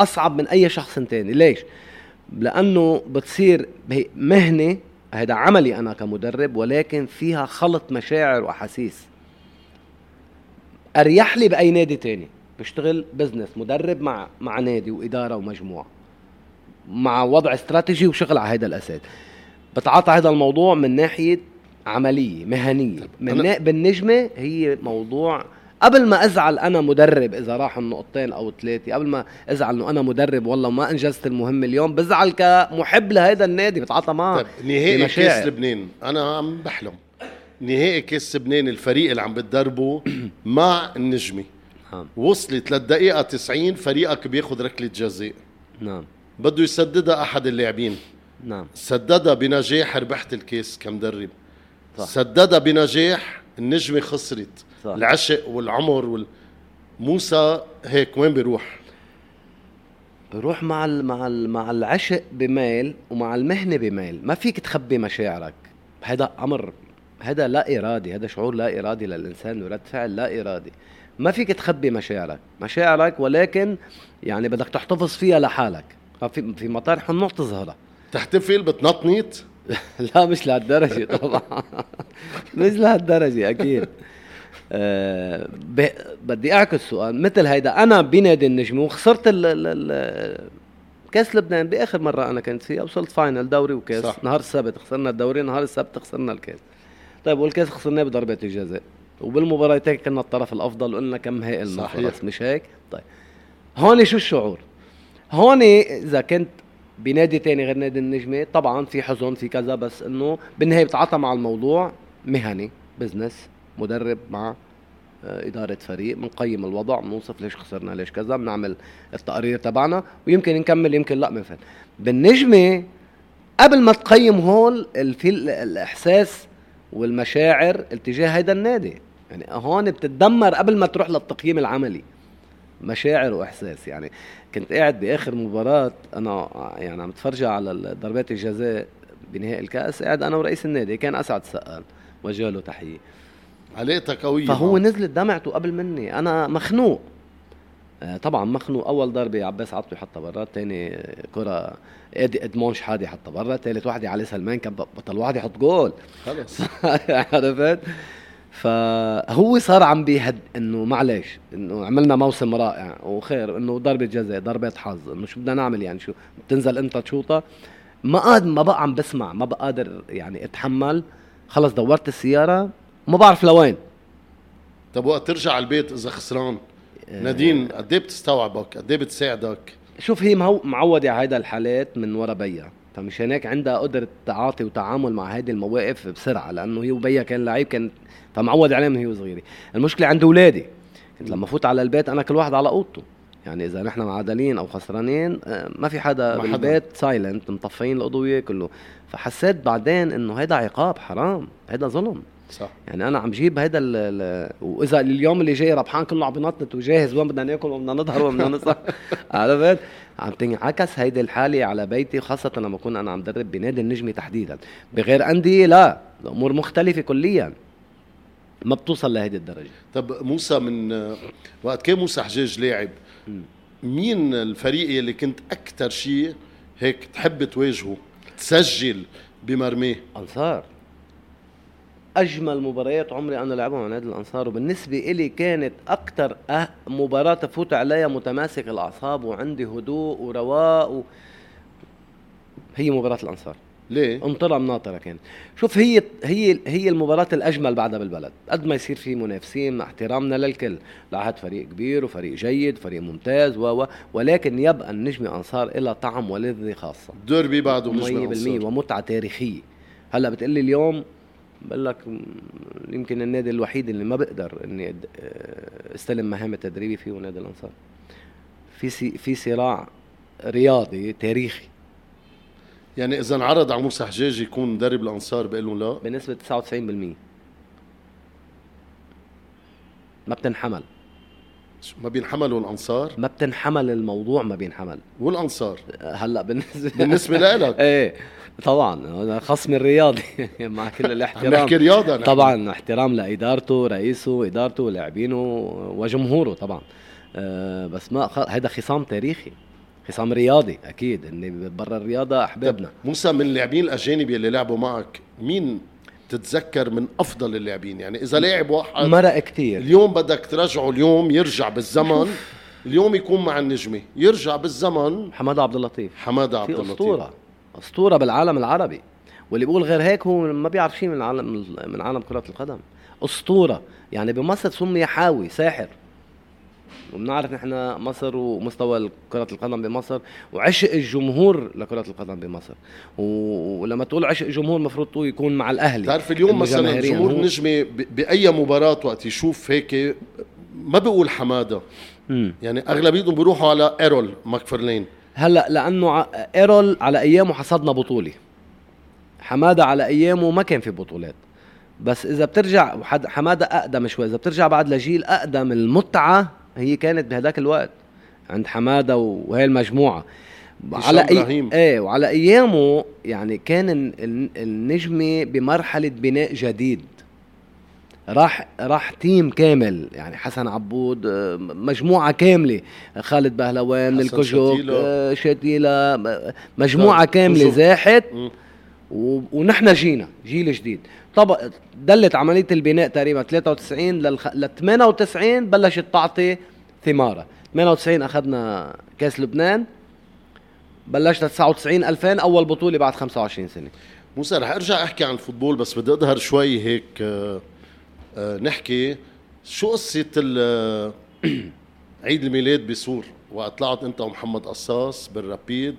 [SPEAKER 1] أصعب من أي شخص تاني. ليش؟ لأنه بتصير مهنة هذا عملي أنا كمدرب ولكن فيها خلط مشاعر وأحاسيس. أريح لي بأي نادي تاني. بشتغل بزنس مدرب مع مع نادي وإدارة ومجموعة مع وضع استراتيجي وشغل على هذا الأساس. بتعاطى هذا الموضوع من ناحية عملية مهنية. من نا... بالنجمة هي موضوع قبل ما أزعل أنا مدرب إذا راح النقطتين أو ثلاثة قبل ما أزعل إنه أنا مدرب والله ما أنجزت المهم اليوم بزعل كمحب لهذا النادي بتعاطى معه.
[SPEAKER 2] طيب نهائي كاس لبنان أنا عم بحلم. نهائي كاس لبنان الفريق اللي عم بتدربه مع النجمي نعم. وصلت للدقيقة 90 فريقك بياخذ ركلة جزاء. نعم. بده يسددها أحد اللاعبين. نعم. سددها بنجاح ربحت الكاس كمدرب. صح. سددها بنجاح النجمة خسرت. صح. العشق والعمر وال... موسى هيك وين بيروح؟
[SPEAKER 1] بروح مع ال مع ال مع العشق بميل ومع المهنة بميل. ما فيك تخبي مشاعرك. هذا أمر هذا لا ارادي هذا شعور لا ارادي للإنسان ورد فعل لا ارادي ما فيك تخبي مشاعرك. مشاعرك ولكن يعني بدك تحتفظ فيها لحالك. في في مطارح ممنوع تظهرها.
[SPEAKER 2] تحتفل بتنطنيط
[SPEAKER 1] لا مش لهالدرجة طبعا. مش لهالدرجة أكيد. أه بدي أعكس سؤال. مثل هيدا أنا بنادي النجم وخسرت ال ال كأس لبنان بآخر مرة أنا كنت فيها وصلت final دوري وكأس. صح. نهار السبت خسرنا الدوري نهار السبت خسرنا الكأس. طيب والكأس خسرناه بضربات الجزاء. وبالمباراتين كنا الطرف الأفضل وقلنا كم هائل خلص مش هيك؟ طيب. هون شو الشعور؟ هون إذا كنت بنادي تاني غير نادي النجمة طبعا في حزن في كذا بس إنه بالنهاية بتعاطى مع الموضوع مهني business مدرب مع آه، إدارة فريق بنقيم الوضع بنوصف ليش خسرنا ليش كذا بنعمل التقارير تبعنا ويمكن نكمل يمكن لا مثل بالنجمة قبل ما تقيم هول في الإحساس والمشاعر اتجاه هيدا النادي. يعني هون بتتدمر قبل ما تروح للتقييم العملي. مشاعر وإحساس. يعني كنت قاعد بآخر مباراة أنا يعني عم اتفرج على ضربات الجزاء بنهائي الكأس قاعد أنا ورئيس النادي كان أسعد السقال وجه له تحيه
[SPEAKER 2] علاقتك قوية
[SPEAKER 1] فهو نزلت دمعته قبل مني. أنا مخنوق. آه، طبعا مخنوق. أول ضربة عباس عطوي حطها برا ثاني كرة ادي ادمون شحاده حطها برا ثالث وحده علي سلمان كان بطل واحد يحط جول.
[SPEAKER 2] خلص.
[SPEAKER 1] عرفت؟ فهو صار عم بيهد إنه معلش إنه عملنا موسم رائع وخير إنه ضربة جزاء ضربه حظ إنه شو بدنا نعمل يعني؟ شو بتنزل أنت تشوطها ما قاد ما بقى عم بسمع ما بقى قادر يعني أتحمل. خلص دورت السيارة ما بعرف لوين.
[SPEAKER 2] طب وقت ترجع على البيت إذا خسران؟ آه. نادين قد إيه بتستوعبك؟ قد إيه بتساعدك؟
[SPEAKER 1] شوف هي معودة على هيدا الحالات من ورا بيها فمش هناك عندها قدرة تعاطي وتعامل مع هذه المواقف بسرعة لأنه هي وبيها كان لعيب كان فمعود عليه من هي وصغيرة. المشكلة عند أولادي كنت لما فوت على البيت أنا كل واحد على أوضته. يعني إذا نحن معادلين أو خسرانين آه، ما في حدا ما بالبيت silent مطفيين الأضوية كله. فحسيت بعدين إنه هيدا عقاب حرام هيدا ظلم. صح. يعني أنا عم جيب هيدا وإذا اليوم اللي جاي ربحان كله عم بنطط وجاهز وين بدنا ناكل وين بدنا نظهر وين بدنا نصح عرفت؟ عم تنعكس هيدي الحالة على بيتي خاصة لما أكون أنا عم درب بنادي النجمي تحديدا. بغير أندية لا الأمور مختلفة كليا. ما بتوصل لهيدي الدرجة.
[SPEAKER 2] طب موسى من وقت كان موسى حجاج لاعب؟ مين الفريق اللي كنت أكثر شيء هيك تحب تواجهه تسجل بمرميه؟
[SPEAKER 1] أنصار. أجمل مباريات عمري أنا لعبها مع نادي الأنصار وبالنسبة إلي كانت أكثر أه مباراة تفوت عليها متماسك الأعصاب وعندي هدوء ورواء و... هي مباراة الأنصار.
[SPEAKER 2] ليه؟
[SPEAKER 1] انطرة مناطرة كانت. شوف هي هي هي المباراة الأجمل بعدها بالبلد. قد ما يصير في منافسين مع احترامنا للكل. لعهد فريق كبير وفريق جيد فريق ممتاز و ولكن يبقى النجم أنصار إلى طعم ولذة خاصة.
[SPEAKER 2] ديربي بعده نجم
[SPEAKER 1] 100% ومتعة تاريخية. هلأ بتقلي اليوم بقول لك يمكن النادي الوحيد اللي ما بقدر إني آه، استلم مهام التدريبي فيه نادي الأنصار. في في صراع رياضي تاريخي.
[SPEAKER 2] يعني إذا انعرض على موسى حجاج يكون مدرب الانصار بقول لهم لا؟
[SPEAKER 1] بنسبة 99% ما بتنحمل.
[SPEAKER 2] ما بينحملوا الأنصار؟
[SPEAKER 1] ما بتنحمل الموضوع ما بينحمل.
[SPEAKER 2] والأنصار؟
[SPEAKER 1] هلأ بالنسبة
[SPEAKER 2] بالنسبة لك
[SPEAKER 1] إيه طبعا. أنا خصمي الرياضي. مع كل الاحترام.
[SPEAKER 2] نحكي رياضة نحن.
[SPEAKER 1] طبعا احترام لإدارته رئيسه إدارته لاعبينه وجمهوره طبعا. أه بس ما خ- هيدا خصام تاريخي. خصام رياضي أكيد. إني برا الرياضة أحبابنا.
[SPEAKER 2] موسى من اللاعبين الأجانب اللي لعبوا معك مين تتذكر من أفضل اللاعبين. يعني إذا لاعب واحد
[SPEAKER 1] مرق كتير.
[SPEAKER 2] اليوم بدك ترجعه اليوم يرجع بالزمن. اليوم يكون مع النجمة يرجع بالزمن.
[SPEAKER 1] حمادة عبد اللطيف.
[SPEAKER 2] حمادة عبد اللطيف.
[SPEAKER 1] أسطورة. أسطورة بالعالم العربي. واللي بيقول غير هيك هو ما بيعرف شيء من عالم من عالم كرة القدم. أسطورة. يعني بمصر سمي حاوي ساحر. وبنعرف نحن مصر ومستوى كرة القدم بمصر وعشق الجمهور لكرة القدم بمصر. ولما تقول عشق الجمهور المفروض يكون مع الأهلي.
[SPEAKER 2] بتعرف اليوم مثلا. جمهور
[SPEAKER 1] هو-
[SPEAKER 2] النجمة ب- بأي مباراة وقت يشوف هيك ما بيقول حمادة.
[SPEAKER 1] مم.
[SPEAKER 2] يعني أغلبيتهم بيروحوا على إيرول ماكفرلين.
[SPEAKER 1] هلأ لأنه ع- إيرول على أيامه حصدنا بطولة. حمادة على أيامه ما كان في بطولات. بس إذا بترجع وحد- حمادة أقدم شوي. إذا بترجع بعد لجيل أقدم المتعة هي كانت بهداك الوقت عند حمادة وهي المجموعة على
[SPEAKER 2] إبراهيم.
[SPEAKER 1] إيه وعلى أيامه يعني كان ال- ال- النجمه بمرحلة بناء جديد راح راح تيم كامل يعني حسن عبود آه، مجموعة كاملة خالد بهلوان الكجوك
[SPEAKER 2] شتيلة.
[SPEAKER 1] آه، مجموعة
[SPEAKER 2] كاملة.
[SPEAKER 1] زاحت ونحن جينا جيل جديد. طب دلت عملية البناء تقريبا 93 لل 98 بلشت تعطي ثمارها 98 أخذنا كاس لبنان بلشنا 99 2000 أول بطولة بعد 25 سنة.
[SPEAKER 2] موسى رح أرجع أحكي عن الفوتبول بس بدي أظهر شوي هيك آه، آه، نحكي شو قصة ال- عيد الميلاد بسور وقت طلعت أنت ومحمد قصاص بالرابيد.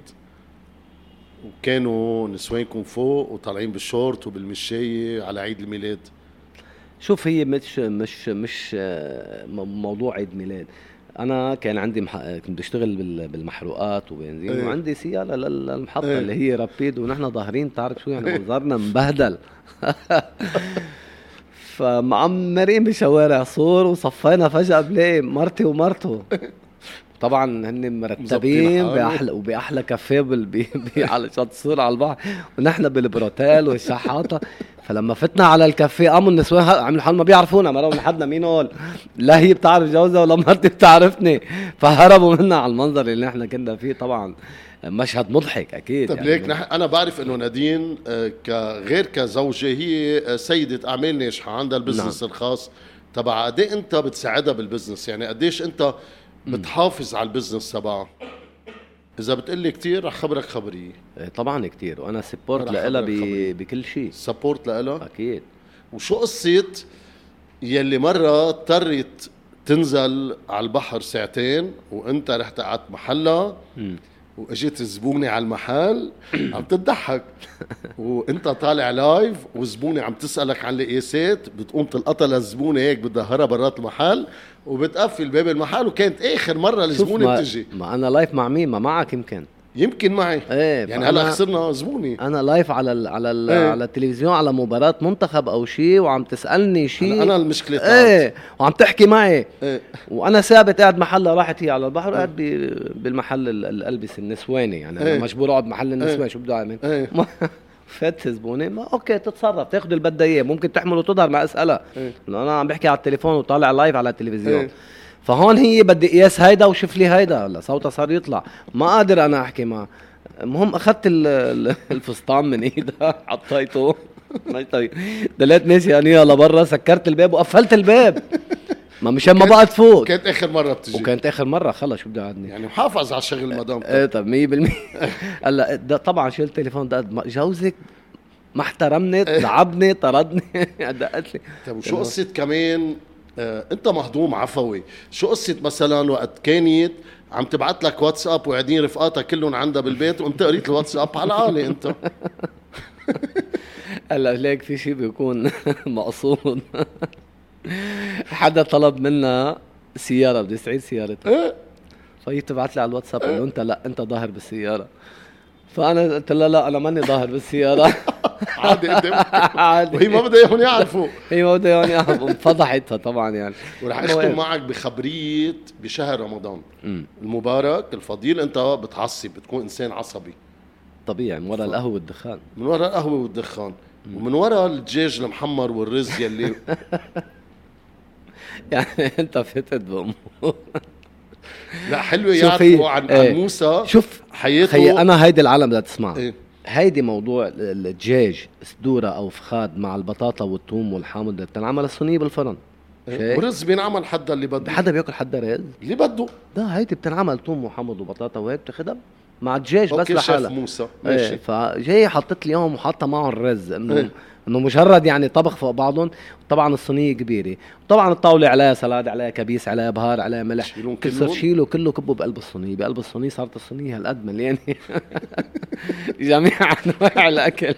[SPEAKER 2] وكانوا نسوانكم فوق وطالعين بالشورت وبالمشاية على عيد الميلاد.
[SPEAKER 1] شوف هي مش مش مش آه، موضوع عيد ميلاد. أنا كان عندي مح... كنت بشتغل بال- بالمحروقات وبنزين
[SPEAKER 2] إيه.
[SPEAKER 1] وعندي سيارة لل- للمحطة
[SPEAKER 2] إيه.
[SPEAKER 1] اللي هي رابيد ونحن ظاهرين تعرف شو يعني منظرنا مبهدل. فمعمرين بشوارع صور وصفينا فجأة بلاقي مرتي ومرته. طبعا هن مرتبين. باحلى وبأحلى كافيه. على شط صور على البحر. ونحن بالبروتيل والشحاطة. فلما فتنا على الكافيه قاموا النسوان عملوا حالهم ما بيعرفونا. مروا من حدنا مين هول؟ لا هي بتعرف جوزها ولا مرتي بتعرفني. فهربوا منا على المنظر اللي نحن كنا فيه. طبعا مشهد مضحك أكيد
[SPEAKER 2] طيب ليك نح... أنا بعرف إنه نادين آه، كغير كزوجة هي سيدة أعمال ناجحة عندها ال business
[SPEAKER 1] نعم.
[SPEAKER 2] الخاص تبع. قد إيه أنت بتساعدها بال business؟ يعني قديش أنت بتحافظ على ال business تبعها إذا بتقلي كتير رح خبرك خبرية.
[SPEAKER 1] طبعا كتير. وأنا
[SPEAKER 2] support
[SPEAKER 1] لها. بكل شيء.
[SPEAKER 2] support لها
[SPEAKER 1] أكيد.
[SPEAKER 2] وشو قصه يلي مرة اضطرت تنزل على البحر ساعتين وأنت رحت قعدت محلها؟
[SPEAKER 1] مم.
[SPEAKER 2] واجت الزبونه على المحل عم تضحك. وأنت طالع live والزبونه عم تسألك عن القياسات بتقوم تلقطها للزبونة هيك بتدهرها برات المحل. وبتقفل باب المحل وكانت آخر
[SPEAKER 1] مرة
[SPEAKER 2] الزبونه بتجي.
[SPEAKER 1] ما أنا live مع مين؟ ما معك يمكن.
[SPEAKER 2] يمكن معي.
[SPEAKER 1] إيه
[SPEAKER 2] يعني هلا خسرنا زبونه
[SPEAKER 1] أنا live على ال على ال
[SPEAKER 2] إيه.
[SPEAKER 1] على التلفزيون على مباراة منتخب أو شيء وعم تسألني شيء.
[SPEAKER 2] أنا, المشكلة
[SPEAKER 1] إيه وعم تحكي معي.
[SPEAKER 2] إيه.
[SPEAKER 1] وأنا ثابت قاعد محلها راحت هي على البحر قاعد ب- بالمحل ال- الالبس النسواني. يعني أنا
[SPEAKER 2] إيه.
[SPEAKER 1] مجبور أقعد محل النسوان
[SPEAKER 2] إيه.
[SPEAKER 1] شو بدي
[SPEAKER 2] أعمل؟
[SPEAKER 1] إيه. فات زبونه ما okay تتصرف تاخذ اللي بدها اياه ممكن تحمل وتظهر ما اسالها
[SPEAKER 2] إيه.
[SPEAKER 1] لأنه أنا عم بحكي على التليفون وطالع live على التلفزيون.
[SPEAKER 2] إيه.
[SPEAKER 1] فهون هي بدي قياس هيدا وشوف لي هيدا. هلا صوتها صار يطلع. ما قادر أنا أحكي معها المهم أخذت ال- ال- الفستان من إيدها حطيته. طيب. دليت ماشي انيها لبرا سكرت الباب وقفلت الباب. ما مشان ما بقى تفوت.
[SPEAKER 2] كانت آخر مرة بتجي.
[SPEAKER 1] وكانت آخر مرة خلص شو بدي قعدني
[SPEAKER 2] يعني محافظ على شغل المدام.
[SPEAKER 1] إيه طب 100% هلأ طبعا شلت التليفون ده جوزك ما احترمني لعبني طردني دقت لي.
[SPEAKER 2] طيب وشو قصة كمان؟ آه أنت مهضوم عفوي. شو قصة مثلا وقت كانت عم تبعت لك واتساب وقاعدين رفقاتها كلهم عندها بالبيت وأنت قريت الواتساب؟ على العالي أنت.
[SPEAKER 1] هلأ ليك في شيء بيكون مقصود. حدا طلب منا سيارة بدي استعيد سيارتها
[SPEAKER 2] إيه؟
[SPEAKER 1] فهي بتبعت لي على الواتساب انه أنت لا أنت ظاهر بالسيارة. فأنا قلت لها لا أنا ماني ظاهر بالسيارة.
[SPEAKER 2] عادي
[SPEAKER 1] عادي.
[SPEAKER 2] وهي ما بدها اياهم يعرفوا
[SPEAKER 1] هي ما بدها يعني انفضحتها طبعا يعني.
[SPEAKER 2] ورح اختم معك بخبريه بشهر رمضان. المبارك الفضيل أنت بتعصب بتكون إنسان عصبي.
[SPEAKER 1] طبيعي من وراء القهوة والدخان.
[SPEAKER 2] من وراء القهوة والدخان. ومن وراء الدجاج المحمر والرز يلي
[SPEAKER 1] يعني انت فتت بأمور.
[SPEAKER 2] لا
[SPEAKER 1] حلوة
[SPEAKER 2] يعرفوا عن, عن
[SPEAKER 1] إيه.
[SPEAKER 2] موسى
[SPEAKER 1] شوف
[SPEAKER 2] حياته.
[SPEAKER 1] خي أنا هيدي العالم بدها تسمع.
[SPEAKER 2] إيه.
[SPEAKER 1] هيدي موضوع ال- الدجاج صدورة أو فخاد مع البطاطا والثوم والحامض اللي بتنعمل الصينية بالفرن.
[SPEAKER 2] إيه. ورز بينعمل حدا اللي بده.
[SPEAKER 1] حدا بياكل حدا رز؟
[SPEAKER 2] اللي بده.
[SPEAKER 1] لا هيدي بتنعمل ثوم وحامض وبطاطا وهيك بتاخدها مع الدجاج بس
[SPEAKER 2] okay chef
[SPEAKER 1] لحالها.
[SPEAKER 2] موسى.
[SPEAKER 1] إيه
[SPEAKER 2] ماشي.
[SPEAKER 1] فجاي حطت لي اياهم وحاطة معهم الرز إنه
[SPEAKER 2] إيه.
[SPEAKER 1] إنه مجرد يعني طبخ فوق بعضهم. طبعا الصينية كبيرة. طبعا الطاولة عليها سلاد عليها كبيس عليها بهار عليها ملح. كل صار شيله كله كبه بقلب الصينية. بقلب الصينية صارت الصينية هالقد مليانة. جميع أنواع الأكل.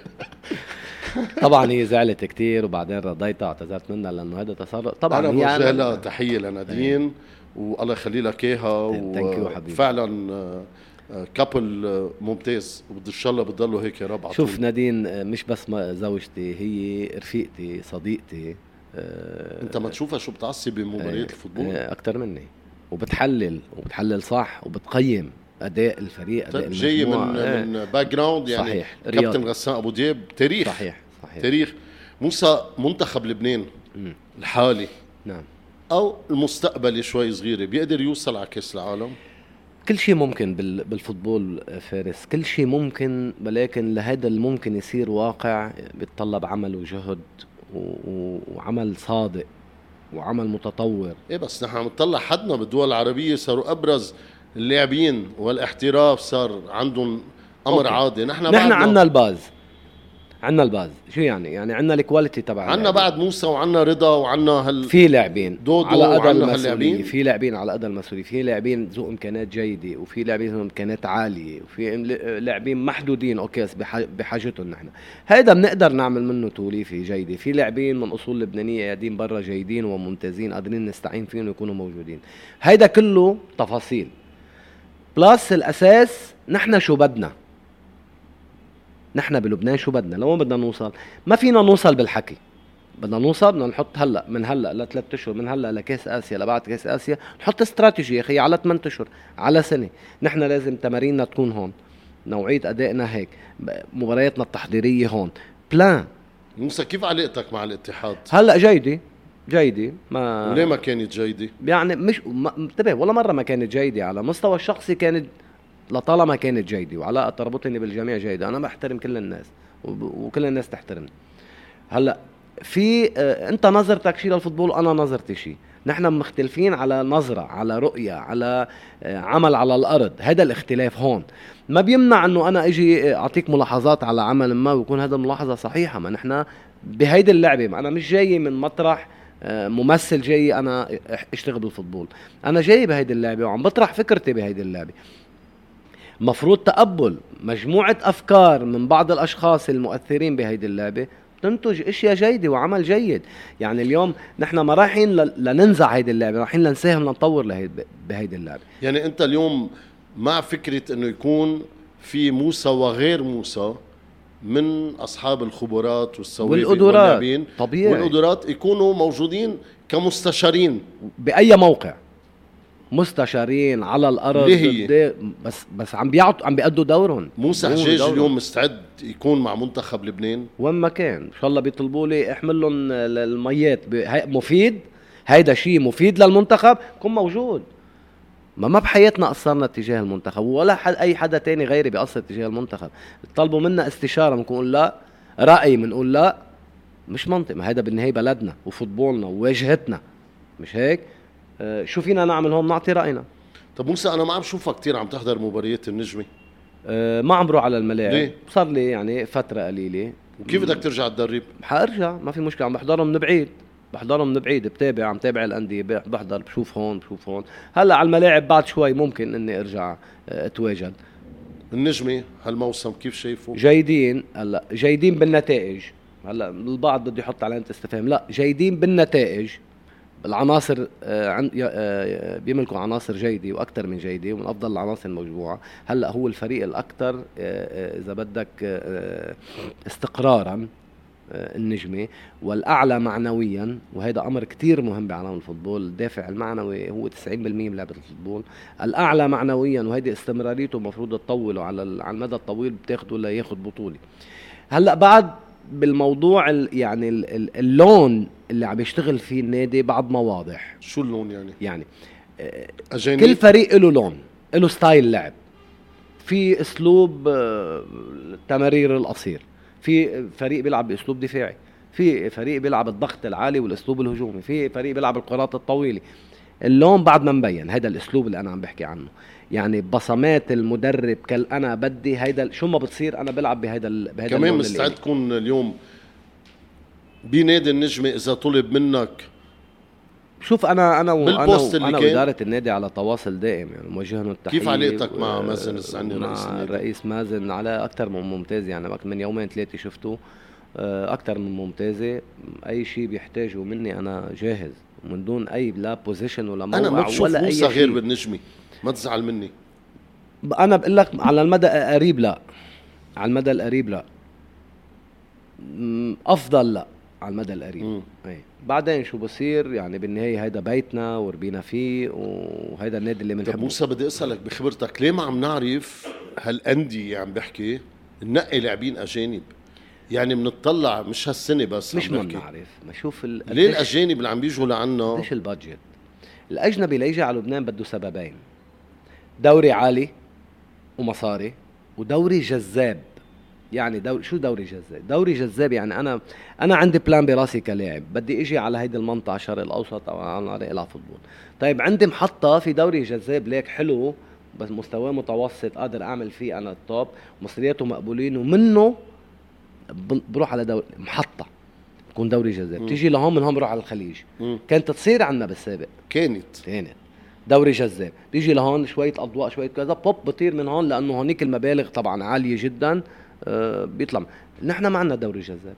[SPEAKER 1] طبعا هي زعلت كتير وبعدين رضيتها اعتذرت منها لأنه هذا تصرف. طبعا أنا
[SPEAKER 2] بوجه لها تحية لنادين والله يخلي لك
[SPEAKER 1] إياها.
[SPEAKER 2] وفعلا كابل آه، ممتاز وبد إن شاء الله بتضلوا هيك يا رب
[SPEAKER 1] شوف
[SPEAKER 2] طول.
[SPEAKER 1] نادين آه، مش بس ما زوجتي هي رفيقتي صديقتي آه،
[SPEAKER 2] أنت ما تشوفها شو بتعصب بمباريات ال football
[SPEAKER 1] آه، أكثر مني وبتحلل وبتحلل صح وبتقيم أداء الفريق أداء
[SPEAKER 2] طيب، جاي من.
[SPEAKER 1] آه،
[SPEAKER 2] من background يعني
[SPEAKER 1] صحيح.
[SPEAKER 2] كابتن. غسان أبو دياب تاريخ
[SPEAKER 1] صحيح صحيح
[SPEAKER 2] تاريخ موسى منتخب لبنان
[SPEAKER 1] مم.
[SPEAKER 2] الحالي
[SPEAKER 1] نعم
[SPEAKER 2] أو المستقبلي شوي صغيرة بيقدر يوصل على كأس العالم
[SPEAKER 1] كل شيء ممكن بال- بال football آه، فارس. كل شيء ممكن ولكن لهذا الممكن يصير واقع بيتطلب عمل وجهد وعمل صادق وعمل متطور.
[SPEAKER 2] إيه بس نحن عم نطلع حدنا بالدول العربية صاروا أبرز اللاعبين والاحتراف صار عندهم أمر
[SPEAKER 1] okay.
[SPEAKER 2] عادي. نحن
[SPEAKER 1] نحن
[SPEAKER 2] بعدنا.
[SPEAKER 1] عنا الباز. عنا الباز. شو يعني؟ يعني عنا ال quality تبع
[SPEAKER 2] عنا
[SPEAKER 1] اللاعبين.
[SPEAKER 2] بعد موسى وعنا رضا وعنا هال
[SPEAKER 1] في لاعبين
[SPEAKER 2] دودو
[SPEAKER 1] على قدر المسؤولية
[SPEAKER 2] هاللاعبين؟
[SPEAKER 1] في لاعبين على قدر المسؤولية في لاعبين ذو إمكانيات جيدة وفي لاعبين ذو إمكانيات عالية وفي لاعبين محدودين. okay بحاجتهم نحن. هيدا بنقدر نعمل منه توليفة جيدة. في لاعبين من أصول لبنانية قاعدين برا جيدين وممتازين قادرين نستعين فيهم يكونوا موجودين. هيدا كله تفاصيل. بلس الأساس نحن شو بدنا. نحن بلبنان شو بدنا؟ لو بدنا نوصل. ما فينا نوصل بالحكي. بدنا نوصل بدنا نحط هلا من هلا لثلاث أشهر من هلا لكاس آسيا لبعد كاس آسيا نحط استراتيجي يا أخي على 8 أشهر على سنة. نحن لازم تماريننا تكون هون. نوعية أدائنا هيك مبارياتنا التحضيرية هون. بلان
[SPEAKER 2] موسى كيف علاقتك مع الاتحاد؟
[SPEAKER 1] هلا جيدة جيدة ما
[SPEAKER 2] وليه ما كانت جيدة؟
[SPEAKER 1] يعني مش انتبه ولا مرة ما كانت جيدة على مستوى الشخصي كانت لطالما كانت جيدة وعلاقة تربطني بالجميع جيدة. أنا بحترم كل الناس وكل الناس تحترمني. هلأ في آه، أنت نظرتك شيء للفوتبول؟ أنا نظرتي شيء نحن مختلفين على نظرة على رؤية على آه، عمل على الأرض. هذا الاختلاف هون. ما بيمنع أنه أنا أجي آه، أعطيك ملاحظات على عمل ما ويكون هذا الملاحظة صحيحة. ما نحن بهيدي اللعبة ما أنا مش جاي من مطرح ممثل جاي أنا إشتغل بالفوتبول. أنا جاي بهيدي اللعبة وعم بطرح فكرتي بهيدي اللعبة. مفروض تقبل مجموعة أفكار من بعض الأشخاص المؤثرين بهيدي اللعبة تنتج إشياء جيدة وعمل جيد يعني اليوم نحن ما رايحين لننزع هيدي اللعبة رايحين لنساهم لنطور بهيدي اللعبة
[SPEAKER 2] يعني أنت اليوم مع فكرة إنه يكون في موسى وغير موسى من أصحاب الخبرات والسوابق
[SPEAKER 1] والقدرات. طبيعي.
[SPEAKER 2] والقدرات يكونوا موجودين كمستشارين
[SPEAKER 1] بأي موقع مستشارين على الأرض
[SPEAKER 2] ليه هي؟
[SPEAKER 1] بس بس عم بيعطوا عم بيأدوا دورهم.
[SPEAKER 2] موسى حجاج. اليوم مستعد يكون مع منتخب لبنان؟
[SPEAKER 1] وين ما كان. إن شاء الله بيطلبوا لي أحمل لهم الميات مفيد. هيدا شيء مفيد للمنتخب. كون موجود. ما ما بحياتنا قصرنا تجاه المنتخب ولا حد أي حدا تاني غيري بيقصر تجاه المنتخب. طلبوا منا استشارة بنقول لا. رأي بنقول لا. مش منطق. ما هيدا بالنهاية بلدنا وفوتبولنا وواجهتنا. مش هيك؟ شو فينا نعمل هون؟ نعطي رأينا.
[SPEAKER 2] طب موسى أنا ما عم شوفك كثير عم تحضر مباريات النجمة.
[SPEAKER 1] آه، ما عم بروح على الملاعب.
[SPEAKER 2] ليه؟
[SPEAKER 1] صار لي يعني فترة قليلة.
[SPEAKER 2] وكيف بدك ترجع تدرب؟
[SPEAKER 1] حارجع ما في مشكلة عم بحضرهم من بعيد. بحضرهم من بعيد بتابع عم تابع الأندية بح- بحضر بشوف هون بشوف هون. هلأ على الملاعب بعد شوي ممكن إني أرجع آه، أتواجد.
[SPEAKER 2] النجمة هالموسم كيف شايفه؟
[SPEAKER 1] جيدين. هلأ جيدين بالنتائج. هلأ البعض بده يحط علامه استفهام. لا جيدين بالنتائج. العناصر آه، آه، بيملكوا عناصر جيدة وأكثر من جيدة ومن أفضل العناصر المجموعه هلأ هو الفريق الاكثر إذا بدك استقرارا النجمة والأعلى معنويا وهذا أمر كتير مهم بعالم الفوتبول. الدافع المعنوي هو 90% من لعبة الفوتبول. الأعلى معنويا وهيدي استمراريته المفروض تطوله على على المدى الطويل بتاخده لياخذ بطولة. هلأ بعد بالموضوع يعني اللون اللي عم يشتغل فيه النادي بعد ما واضح.
[SPEAKER 2] شو اللون يعني؟
[SPEAKER 1] يعني أجاني. كل فريق له لون له ستايل لعب. في أسلوب آه، التمارير القصير. في فريق بيلعب بأسلوب دفاعي. في فريق بيلعب الضغط العالي والأسلوب الهجومي. في فريق بيلعب الكرات الطويلة. اللون بعد ما مبين. هذا الأسلوب اللي أنا عم بحكي عنه. يعني بصمات المدرب كل أنا بدي هيدا شو ما بتصير أنا بلعب بهيدا بهيدا
[SPEAKER 2] كمان مستعد تكون اليوم بنادي النجمة إذا طلب منك.
[SPEAKER 1] شوف أنا أنا وأنا أنا وإدارة النادي على تواصل دائم يعني موجه له
[SPEAKER 2] التحية كيف علاقتك مع مازن؟ الزعني
[SPEAKER 1] رئيس النادي؟ الرئيس مازن على أكثر من ممتاز يعني من يومين ثلاثة شفته آه، أكثر من ممتازة. أي شيء بيحتاجه مني أنا جاهز من دون أي لا بوزيشن ولا موقع
[SPEAKER 2] أنا ما بشوف ولا أي شيء. غير بالنجمي ما تزعل مني.
[SPEAKER 1] أنا بقول لك على المدى القريب لا. على المدى القريب لا. أفضل لا. على المدى القريب. أي. بعدين شو بصير؟ يعني بالنهاية هيدا بيتنا وربينا فيه وهيدا النادي اللي بنحبه.
[SPEAKER 2] طب موسى بدي أسألك بخبرتك ليه ما عم نعرف هالأندية عم بحكي ننقي لاعبين أجانب؟ يعني بنطلع مش هالسنة بس
[SPEAKER 1] مش ما بنعرف. ما شوف
[SPEAKER 2] ال... ليه الأجانب اللي عم بيجوا لعنا؟
[SPEAKER 1] ليش البادجت؟ الأجنبي ليجي على لبنان بده سببين. دوري عالي ومصاري ودوري جذاب. يعني دوري شو دوري جذاب؟ دوري جذاب يعني أنا أنا عندي plan براسي كلاعب. بدي إجي على هيدي المنطقة الشرق الأوسط أو على العب football. طيب عندي محطة في دوري جذاب ليك حلو بس مستواه متوسط قادر أعمل فيه أنا ال top. مصرياته مقبولين ومنه بروح على دوري محطة بكون دوري جذاب. تيجي لهون من هون بروح على الخليج. م. كانت تصير عنا بالسابق.
[SPEAKER 2] كانت.
[SPEAKER 1] كانت. دوري جذاب بيجي لهون شوية أضواء شوية كذا boom بطير من هون لأنه هونيك المبالغ طبعا عالية جدا آه بيطلع. نحن ما عندنا دوري جذاب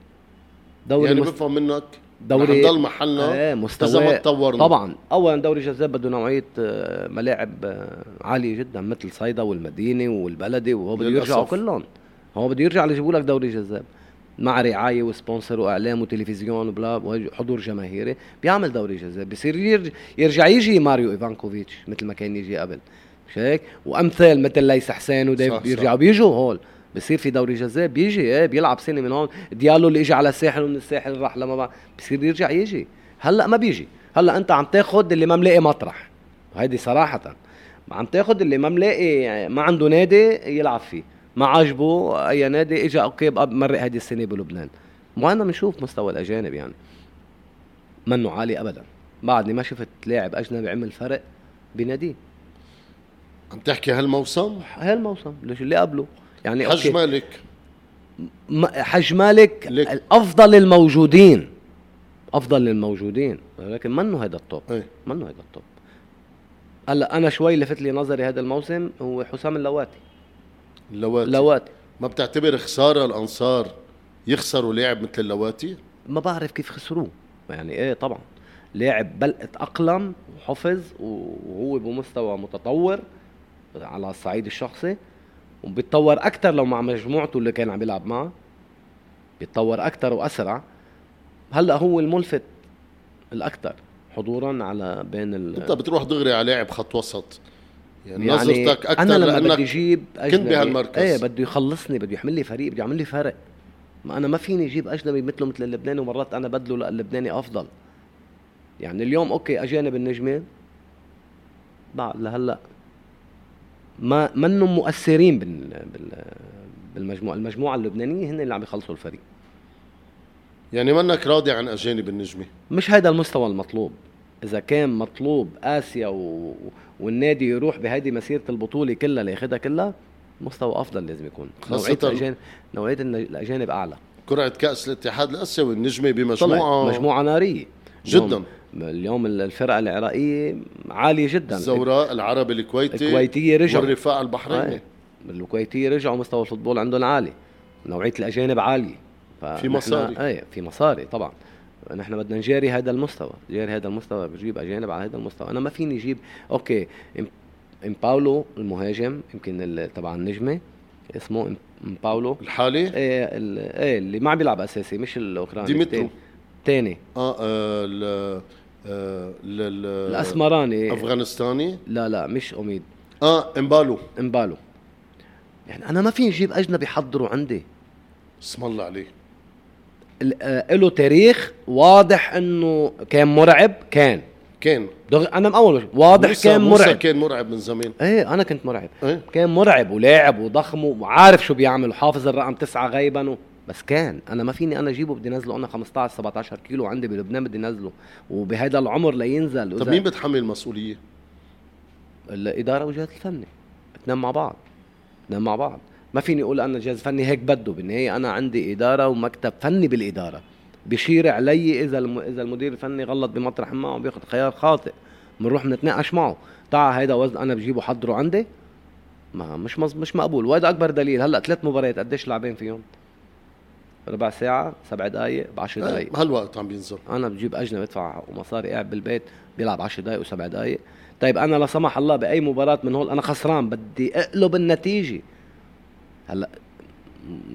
[SPEAKER 2] دوري يعني مست... بفهم منك؟ دوري نضل محلنا.
[SPEAKER 1] إيه مستوى ما تطورنا. طبعا. اولا دوري جذاب بده نوعية آه، ملاعب آه، عالية جدا مثل صيدا والمدينة والبلدي وهو بده يرجعوا كلهم. هو بده يرجع يجيبوا لك دوري جذاب مع رعاية و sponsor وإعلام وتلفزيون وبلا وحضور جماهيري. بيعمل دوري جذاب بصير يرجع, يرجع يجي ماريو إيفانكوفيتش مثل ما كان يجي قبل. مش هيك؟ وأمثال مثل ليس حسين وديف بيرجعوا بيجوا هول. بصير في دوري جذاب بيجي إيه بيلعب سنة من هون. ديالو اللي اجى على الساحل ومن الساحل راح لما بعد. بصير يرجع يجي. هلأ ما بيجي. هلأ أنت عم تاخذ اللي ما ملاقي مطرح. وهيدي صراحة. عم تاخذ اللي ما ملاقي ما عنده نادي يلعب فيه. ما عجبه أي نادي اجى okay مرق هذه السنة بلبنان. وأنا بنشوف مستوى الأجانب يعني. منه عالي ابدا. بعدني ما شفت لاعب أجنبي عمل فرق بناديه
[SPEAKER 2] عم تحكي هالموسم؟
[SPEAKER 1] هالموسم ليش اللي قبله؟
[SPEAKER 2] يعني حج مالك.
[SPEAKER 1] حج مالك لك. أفضل الموجودين. أفضل الموجودين. ولكن منه هذا ال top إيه؟ منه هذا ال top هلأ أنا شوي لفت لي نظري هذا الموسم هو حسام اللواتي.
[SPEAKER 2] اللواتي.
[SPEAKER 1] اللواتي.
[SPEAKER 2] ما بتعتبر خسارة الأنصار يخسروا لاعب مثل اللواتي؟
[SPEAKER 1] ما بعرف كيف خسروه. يعني إيه طبعا. لاعب بل اتاقلم وحفظ وهو بمستوى متطور على الصعيد الشخصي وبيتطور أكثر لو مع مجموعته اللي كان عم يلعب معها بيتطور أكثر وأسرع. هلأ هو الملفت الاكثر حضورا على بين ال
[SPEAKER 2] أنت بتروح دغري على لاعب خط وسط.
[SPEAKER 1] يعني, يعني نظرتك أكثر أنا لما بدي أجيب كنت بهالمركز. إيه بده يخلصني بده يحمل لي فريق بده يعمل لي فرق. ما أنا ما فيني أجيب أجنبي مثله مثل اللبناني ومرات أنا بدله للبناني أفضل. يعني اليوم أوكي أجانب النجمه بعد لهلأ. ما منهم مؤثرين بال بالمجموعة. المجموعة اللبنانية هن اللي عم يخلصوا الفريق.
[SPEAKER 2] يعني منك راضي عن أجانب النجمة؟
[SPEAKER 1] مش هذا المستوى المطلوب. إذا كان مطلوب آسيا و... والنادي يروح بهذه مسيرة البطولة كلها لياخذها كلها مستوى أفضل لازم يكون. نوعية الاجانب نوعية الأجانب أعلى.
[SPEAKER 2] كرة كأس الاتحاد الآسيوي النجمة بمجموعة
[SPEAKER 1] مجموعة نارية.
[SPEAKER 2] جدا.
[SPEAKER 1] اليوم الفرقة العراقية عالية جدا.
[SPEAKER 2] الزوراء العربي الكويتي
[SPEAKER 1] الكويتية رجعوا.
[SPEAKER 2] والرفاع البحريني.
[SPEAKER 1] الكويتية رجعوا مستوى الفوتبول عندهم عالي. نوعية الأجانب عالية.
[SPEAKER 2] في مصاري.
[SPEAKER 1] إيه في مصاري طبعا. نحن بدنا نجاري هذا المستوى نجاري هذا المستوى بجيب أجانب على هذا المستوى. أنا ما فيني أجيب okay ام باولو المهاجم يمكن تبع النجمة اسمه ام باولو.
[SPEAKER 2] الحالي؟
[SPEAKER 1] إيه إيه اللي ما عم بيلعب أساسي مش الأوكراني
[SPEAKER 2] ديمترو.
[SPEAKER 1] الثاني
[SPEAKER 2] آه, آه آه
[SPEAKER 1] الأسمراني.
[SPEAKER 2] أفغانستاني؟
[SPEAKER 1] لا لا مش أميد.
[SPEAKER 2] آه إمبالو.
[SPEAKER 1] إمبالو. يعني أنا ما فيني أجيب أجنبي حضره عندي.
[SPEAKER 2] اسم الله عليه.
[SPEAKER 1] له تاريخ واضح إنه كان مرعب كان.
[SPEAKER 2] كان.
[SPEAKER 1] دغ... أنا أول واضح موسى كان موسى مرعب.
[SPEAKER 2] كان مرعب من زمان.
[SPEAKER 1] إيه أنا كنت مرعب. إيه؟ كان مرعب ولاعب وضخم وعارف شو بيعمل وحافظ الرقم تسعة غيبا و... بس كان. أنا ما فيني أنا أجيبه بدي نزله أنا 15 17 كيلو عندي بلبنان بدي نزله وبهذا العمر لينزل
[SPEAKER 2] طب مين بتحمل المسؤولية؟
[SPEAKER 1] الإدارة والجهاز الفني اثنين مع بعض. اثنين مع بعض. ما فيني أقول أنا جهاز فني هيك بده بالنهاية أنا عندي إدارة ومكتب فني بالإدارة. بشير علي إذا الم... إذا المدير الفني غلط بمطرح ما عم بياخذ خيار خاطئ بنروح بنتناقش معه. تعا هيدا وزن أنا بجيبه حضره عندي؟ ما مش مز... مش مقبول. وهذا أكبر دليل. هلأ ثلاث مباريات قديش لاعبين فيهم؟ ربع ساعة سبع دقائق ب 10 دقائق
[SPEAKER 2] هالوقت عم بينزل.
[SPEAKER 1] أنا بجيب أجنبي بدفع ومصاري قاعد بالبيت بيلعب 10 دقائق وسبع دقائق طيب أنا لا سمح الله بأي مباراة من هول أنا خسران بدي أقلب النتيجة. هلا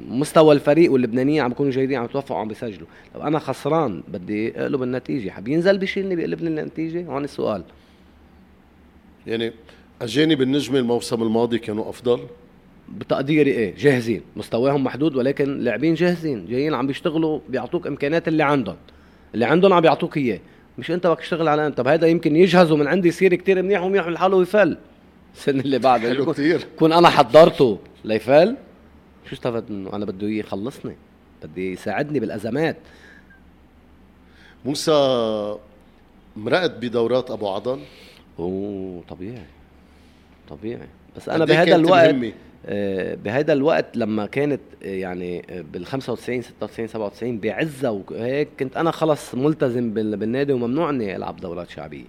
[SPEAKER 1] مستوى الفريق واللبنانيين عم بيكونوا جيدين عم يتوفقوا وعم بيسجلوا. لو أنا خسران بدي أقلب النتيجة. حبينزل بيشيلني بيقلب لي النتيجة؟ هون السؤال.
[SPEAKER 2] يعني اجانب النجمه الموسم الماضي كانوا أفضل؟
[SPEAKER 1] بتقديري إيه جاهزين. مستواهم محدود ولكن لاعبين جاهزين جايين عم بيشتغلوا بيعطوك إمكانيات اللي عندهم. اللي عندهم عم بيعطوك إياه. مش أنت بدك تشتغل على أنت. طب هذا يمكن يجهزوا من عندي يصير كتير منيح ويعمل حاله ويفل السنة اللي بعدها
[SPEAKER 2] حلو كثير
[SPEAKER 1] كون أنا حضرته. ليفل شو استفدت منه؟ أنا بده يخلصني بدي يساعدني بالأزمات.
[SPEAKER 2] موسى مرقت بدورات أبو عضل
[SPEAKER 1] أوه طبيعي طبيعي. بس أنا بهذا الوقت آه بهذا الوقت لما كانت آه يعني بال 95 96 97 بعزة وهيك كنت أنا خلص ملتزم بالنادي وممنوع إني ألعب دورات شعبية.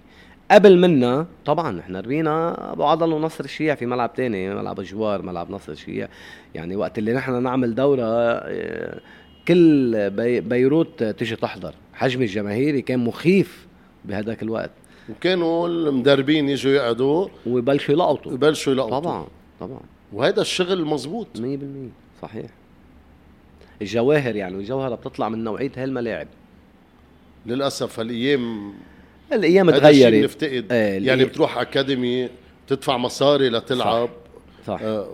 [SPEAKER 1] قبل منا طبعا إحنا ربينا أبو عضل ونصر الشيع في ملعب تاني ملعب الجوار ملعب نصر الشيع يعني وقت اللي نحن نعمل دورة آه، كل بي بيروت تيجي تحضر. حجم الجماهيري كان مخيف بهذاك الوقت.
[SPEAKER 2] وكانوا المدربين يجوا يقعدوا
[SPEAKER 1] ويبلشوا يلقطوا.
[SPEAKER 2] يبلشوا يلقطوا.
[SPEAKER 1] طبعا طبعا.
[SPEAKER 2] وهذا الشغل مزبوط
[SPEAKER 1] 100% صحيح. الجواهر يعني الجوهرة بتطلع من نوعية هالملاعب.
[SPEAKER 2] للأسف هالأيام
[SPEAKER 1] الأيام تغيرت
[SPEAKER 2] نفتقد. آه يعني بتروح أكاديمي تدفع مصاري لتلعب.
[SPEAKER 1] صح, صح. آه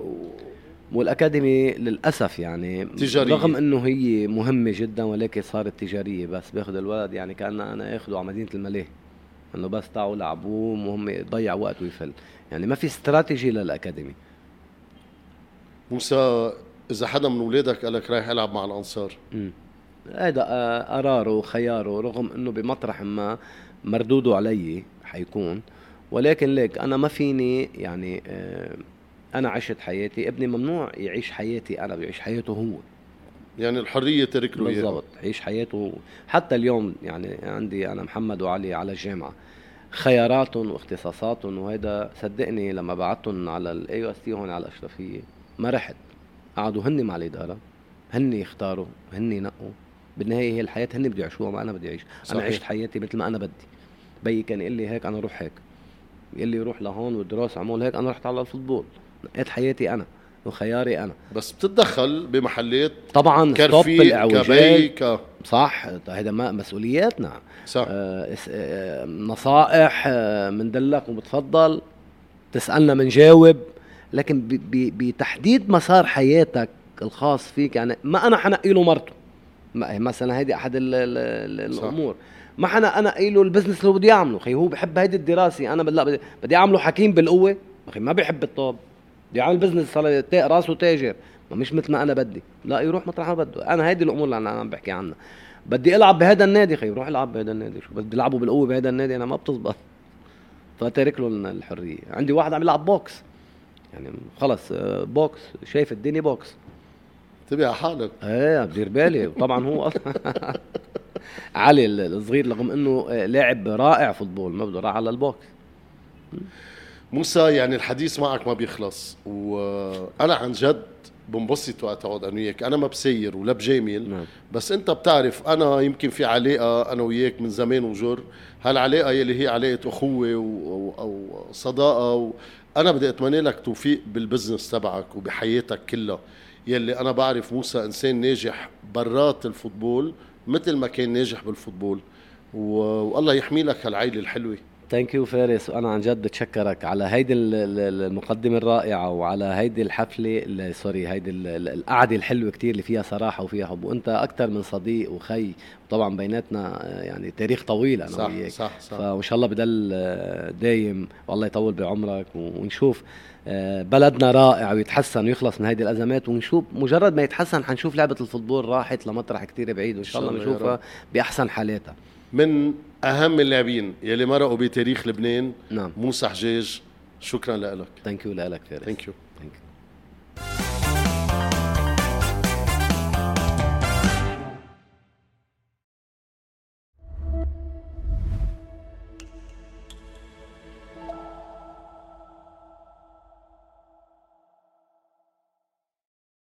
[SPEAKER 1] والأكاديمي للأسف يعني
[SPEAKER 2] تجارية.
[SPEAKER 1] رغم إنه هي مهمة جدا ولكن صارت تجارية بس بأخذ الولد يعني كأن أنا أخذه على مدينة الملاهي إنه بس تعوا لعبوه مهم يضيع وقت ويفل. يعني ما في استراتيجي للأكاديمي.
[SPEAKER 2] موسى إذا حدا من اولادك قال لك رايح ألعب مع الأنصار؟
[SPEAKER 1] هذا آه، قراره وخياره رغم إنه بمطرح ما مردوده علي حيكون. ولكن ليك أنا ما فيني يعني آه، أنا عشت حياتي ابني ممنوع يعيش حياتي أنا بيعيش حياته هو.
[SPEAKER 2] يعني الحرية ترك له
[SPEAKER 1] بالضبط يعيش حياته حتى اليوم يعني عندي أنا محمد وعلي على الجامعة خياراتهم واختصاصاتهم وهذا صدقني لما بعتهم على ال IST هون على الاشرفيه ما رحت. قعدوا هن مع الإدارة هن يختاروا هن ينقوا. بالنهاية هي الحياة هن بده يعيشوها ما أنا بدي أعيش. أنا عشت حياتي مثل ما أنا بدي. بيي كان يقول لي هيك أنا روح هيك. يقول لي روح لهون والدراسة عمول هيك أنا رحت على ال football. نقيت حياتي أنا وخياري أنا.
[SPEAKER 2] بس بتتدخل بمحلات
[SPEAKER 1] طبعا
[SPEAKER 2] كرفي كبي ك
[SPEAKER 1] صح هذا ما مسؤولياتنا. صح. آه, آه، نصائح آه مندلك وبتفضل تسألنا منجاوب لكن بتحديد مسار حياتك الخاص فيك يعني ما أنا حنقي له مرته. مثلا هيدي أحد ال ال ال الأمور. ما حنا أنا قايل له البزنس اللي بده يعمله. خي هو بحب هيدي الدراسة. أنا لا بدي أعمله حكيم بالقوة. أخي ما بيحب الطب بده يعمل business صار راسه تاجر. ما مش مثل ما أنا بدي. لا يروح مطرح ما بده. أنا هيدي الأمور اللي أنا عم بحكي عنها. بدي ألعب بهذا النادي. خي روح ألعب بهذا النادي. شو بدي ألعبه بالقوة بهذا النادي. أنا ما بتزبط. فتارك له الحرية. عندي واحد عم يلعب box يعني خلص آه، box شايف الدنيا box
[SPEAKER 2] انتبه على حالك.
[SPEAKER 1] إيه بدير بالي. طبعا هو علي الصغير رغم إنه آه، لاعب رائع football ما بده راح على ال box
[SPEAKER 2] موسى يعني الحديث معك ما بيخلص. وأنا عن جد بنبسط وقت أقعد أنا وياك. أنا ما بسير ولا بجامل. نعم. بس أنت بتعرف أنا يمكن في علاقة أنا وياك من زمان وجر. هالعلاقة يلي هي علاقة أخوة و... أو صداقة و... أنا بدي أتمنى لك توفيق بال business تبعك وبحياتك كلها. يلي أنا بعرف موسى إنسان ناجح برات ال football مثل ما كان ناجح بال football. والله يحمي لك هالعيلة الحلوة
[SPEAKER 1] thank you فارس وأنا عن جد بتشكرك. على هيدي المقدمة الرائعة وعلى هيدي الحفلة sorry هيدي القعدة الحلوة كتير اللي فيها صراحة وفيها حب. وأنت أكثر من صديق وخي. وطبعا بيناتنا يعني تاريخ طويل أنا
[SPEAKER 2] صح وياك. صح صح.
[SPEAKER 1] فإن شاء الله بتضل دايم والله يطول بعمرك. ونشوف آه، بلدنا رائع ويتحسن ويخلص من هيدي الأزمات. ونشوف مجرد ما يتحسن حنشوف لعبة ال football راحت لمطرح كتير بعيد. وإن شاء الله نشوفها بأحسن حالاتها.
[SPEAKER 2] من أهم اللاعبين يلي مرقوا بتاريخ لبنان. نعم. موسى حجيج شكرا لك.
[SPEAKER 1] thank you لك
[SPEAKER 2] فارس. thank you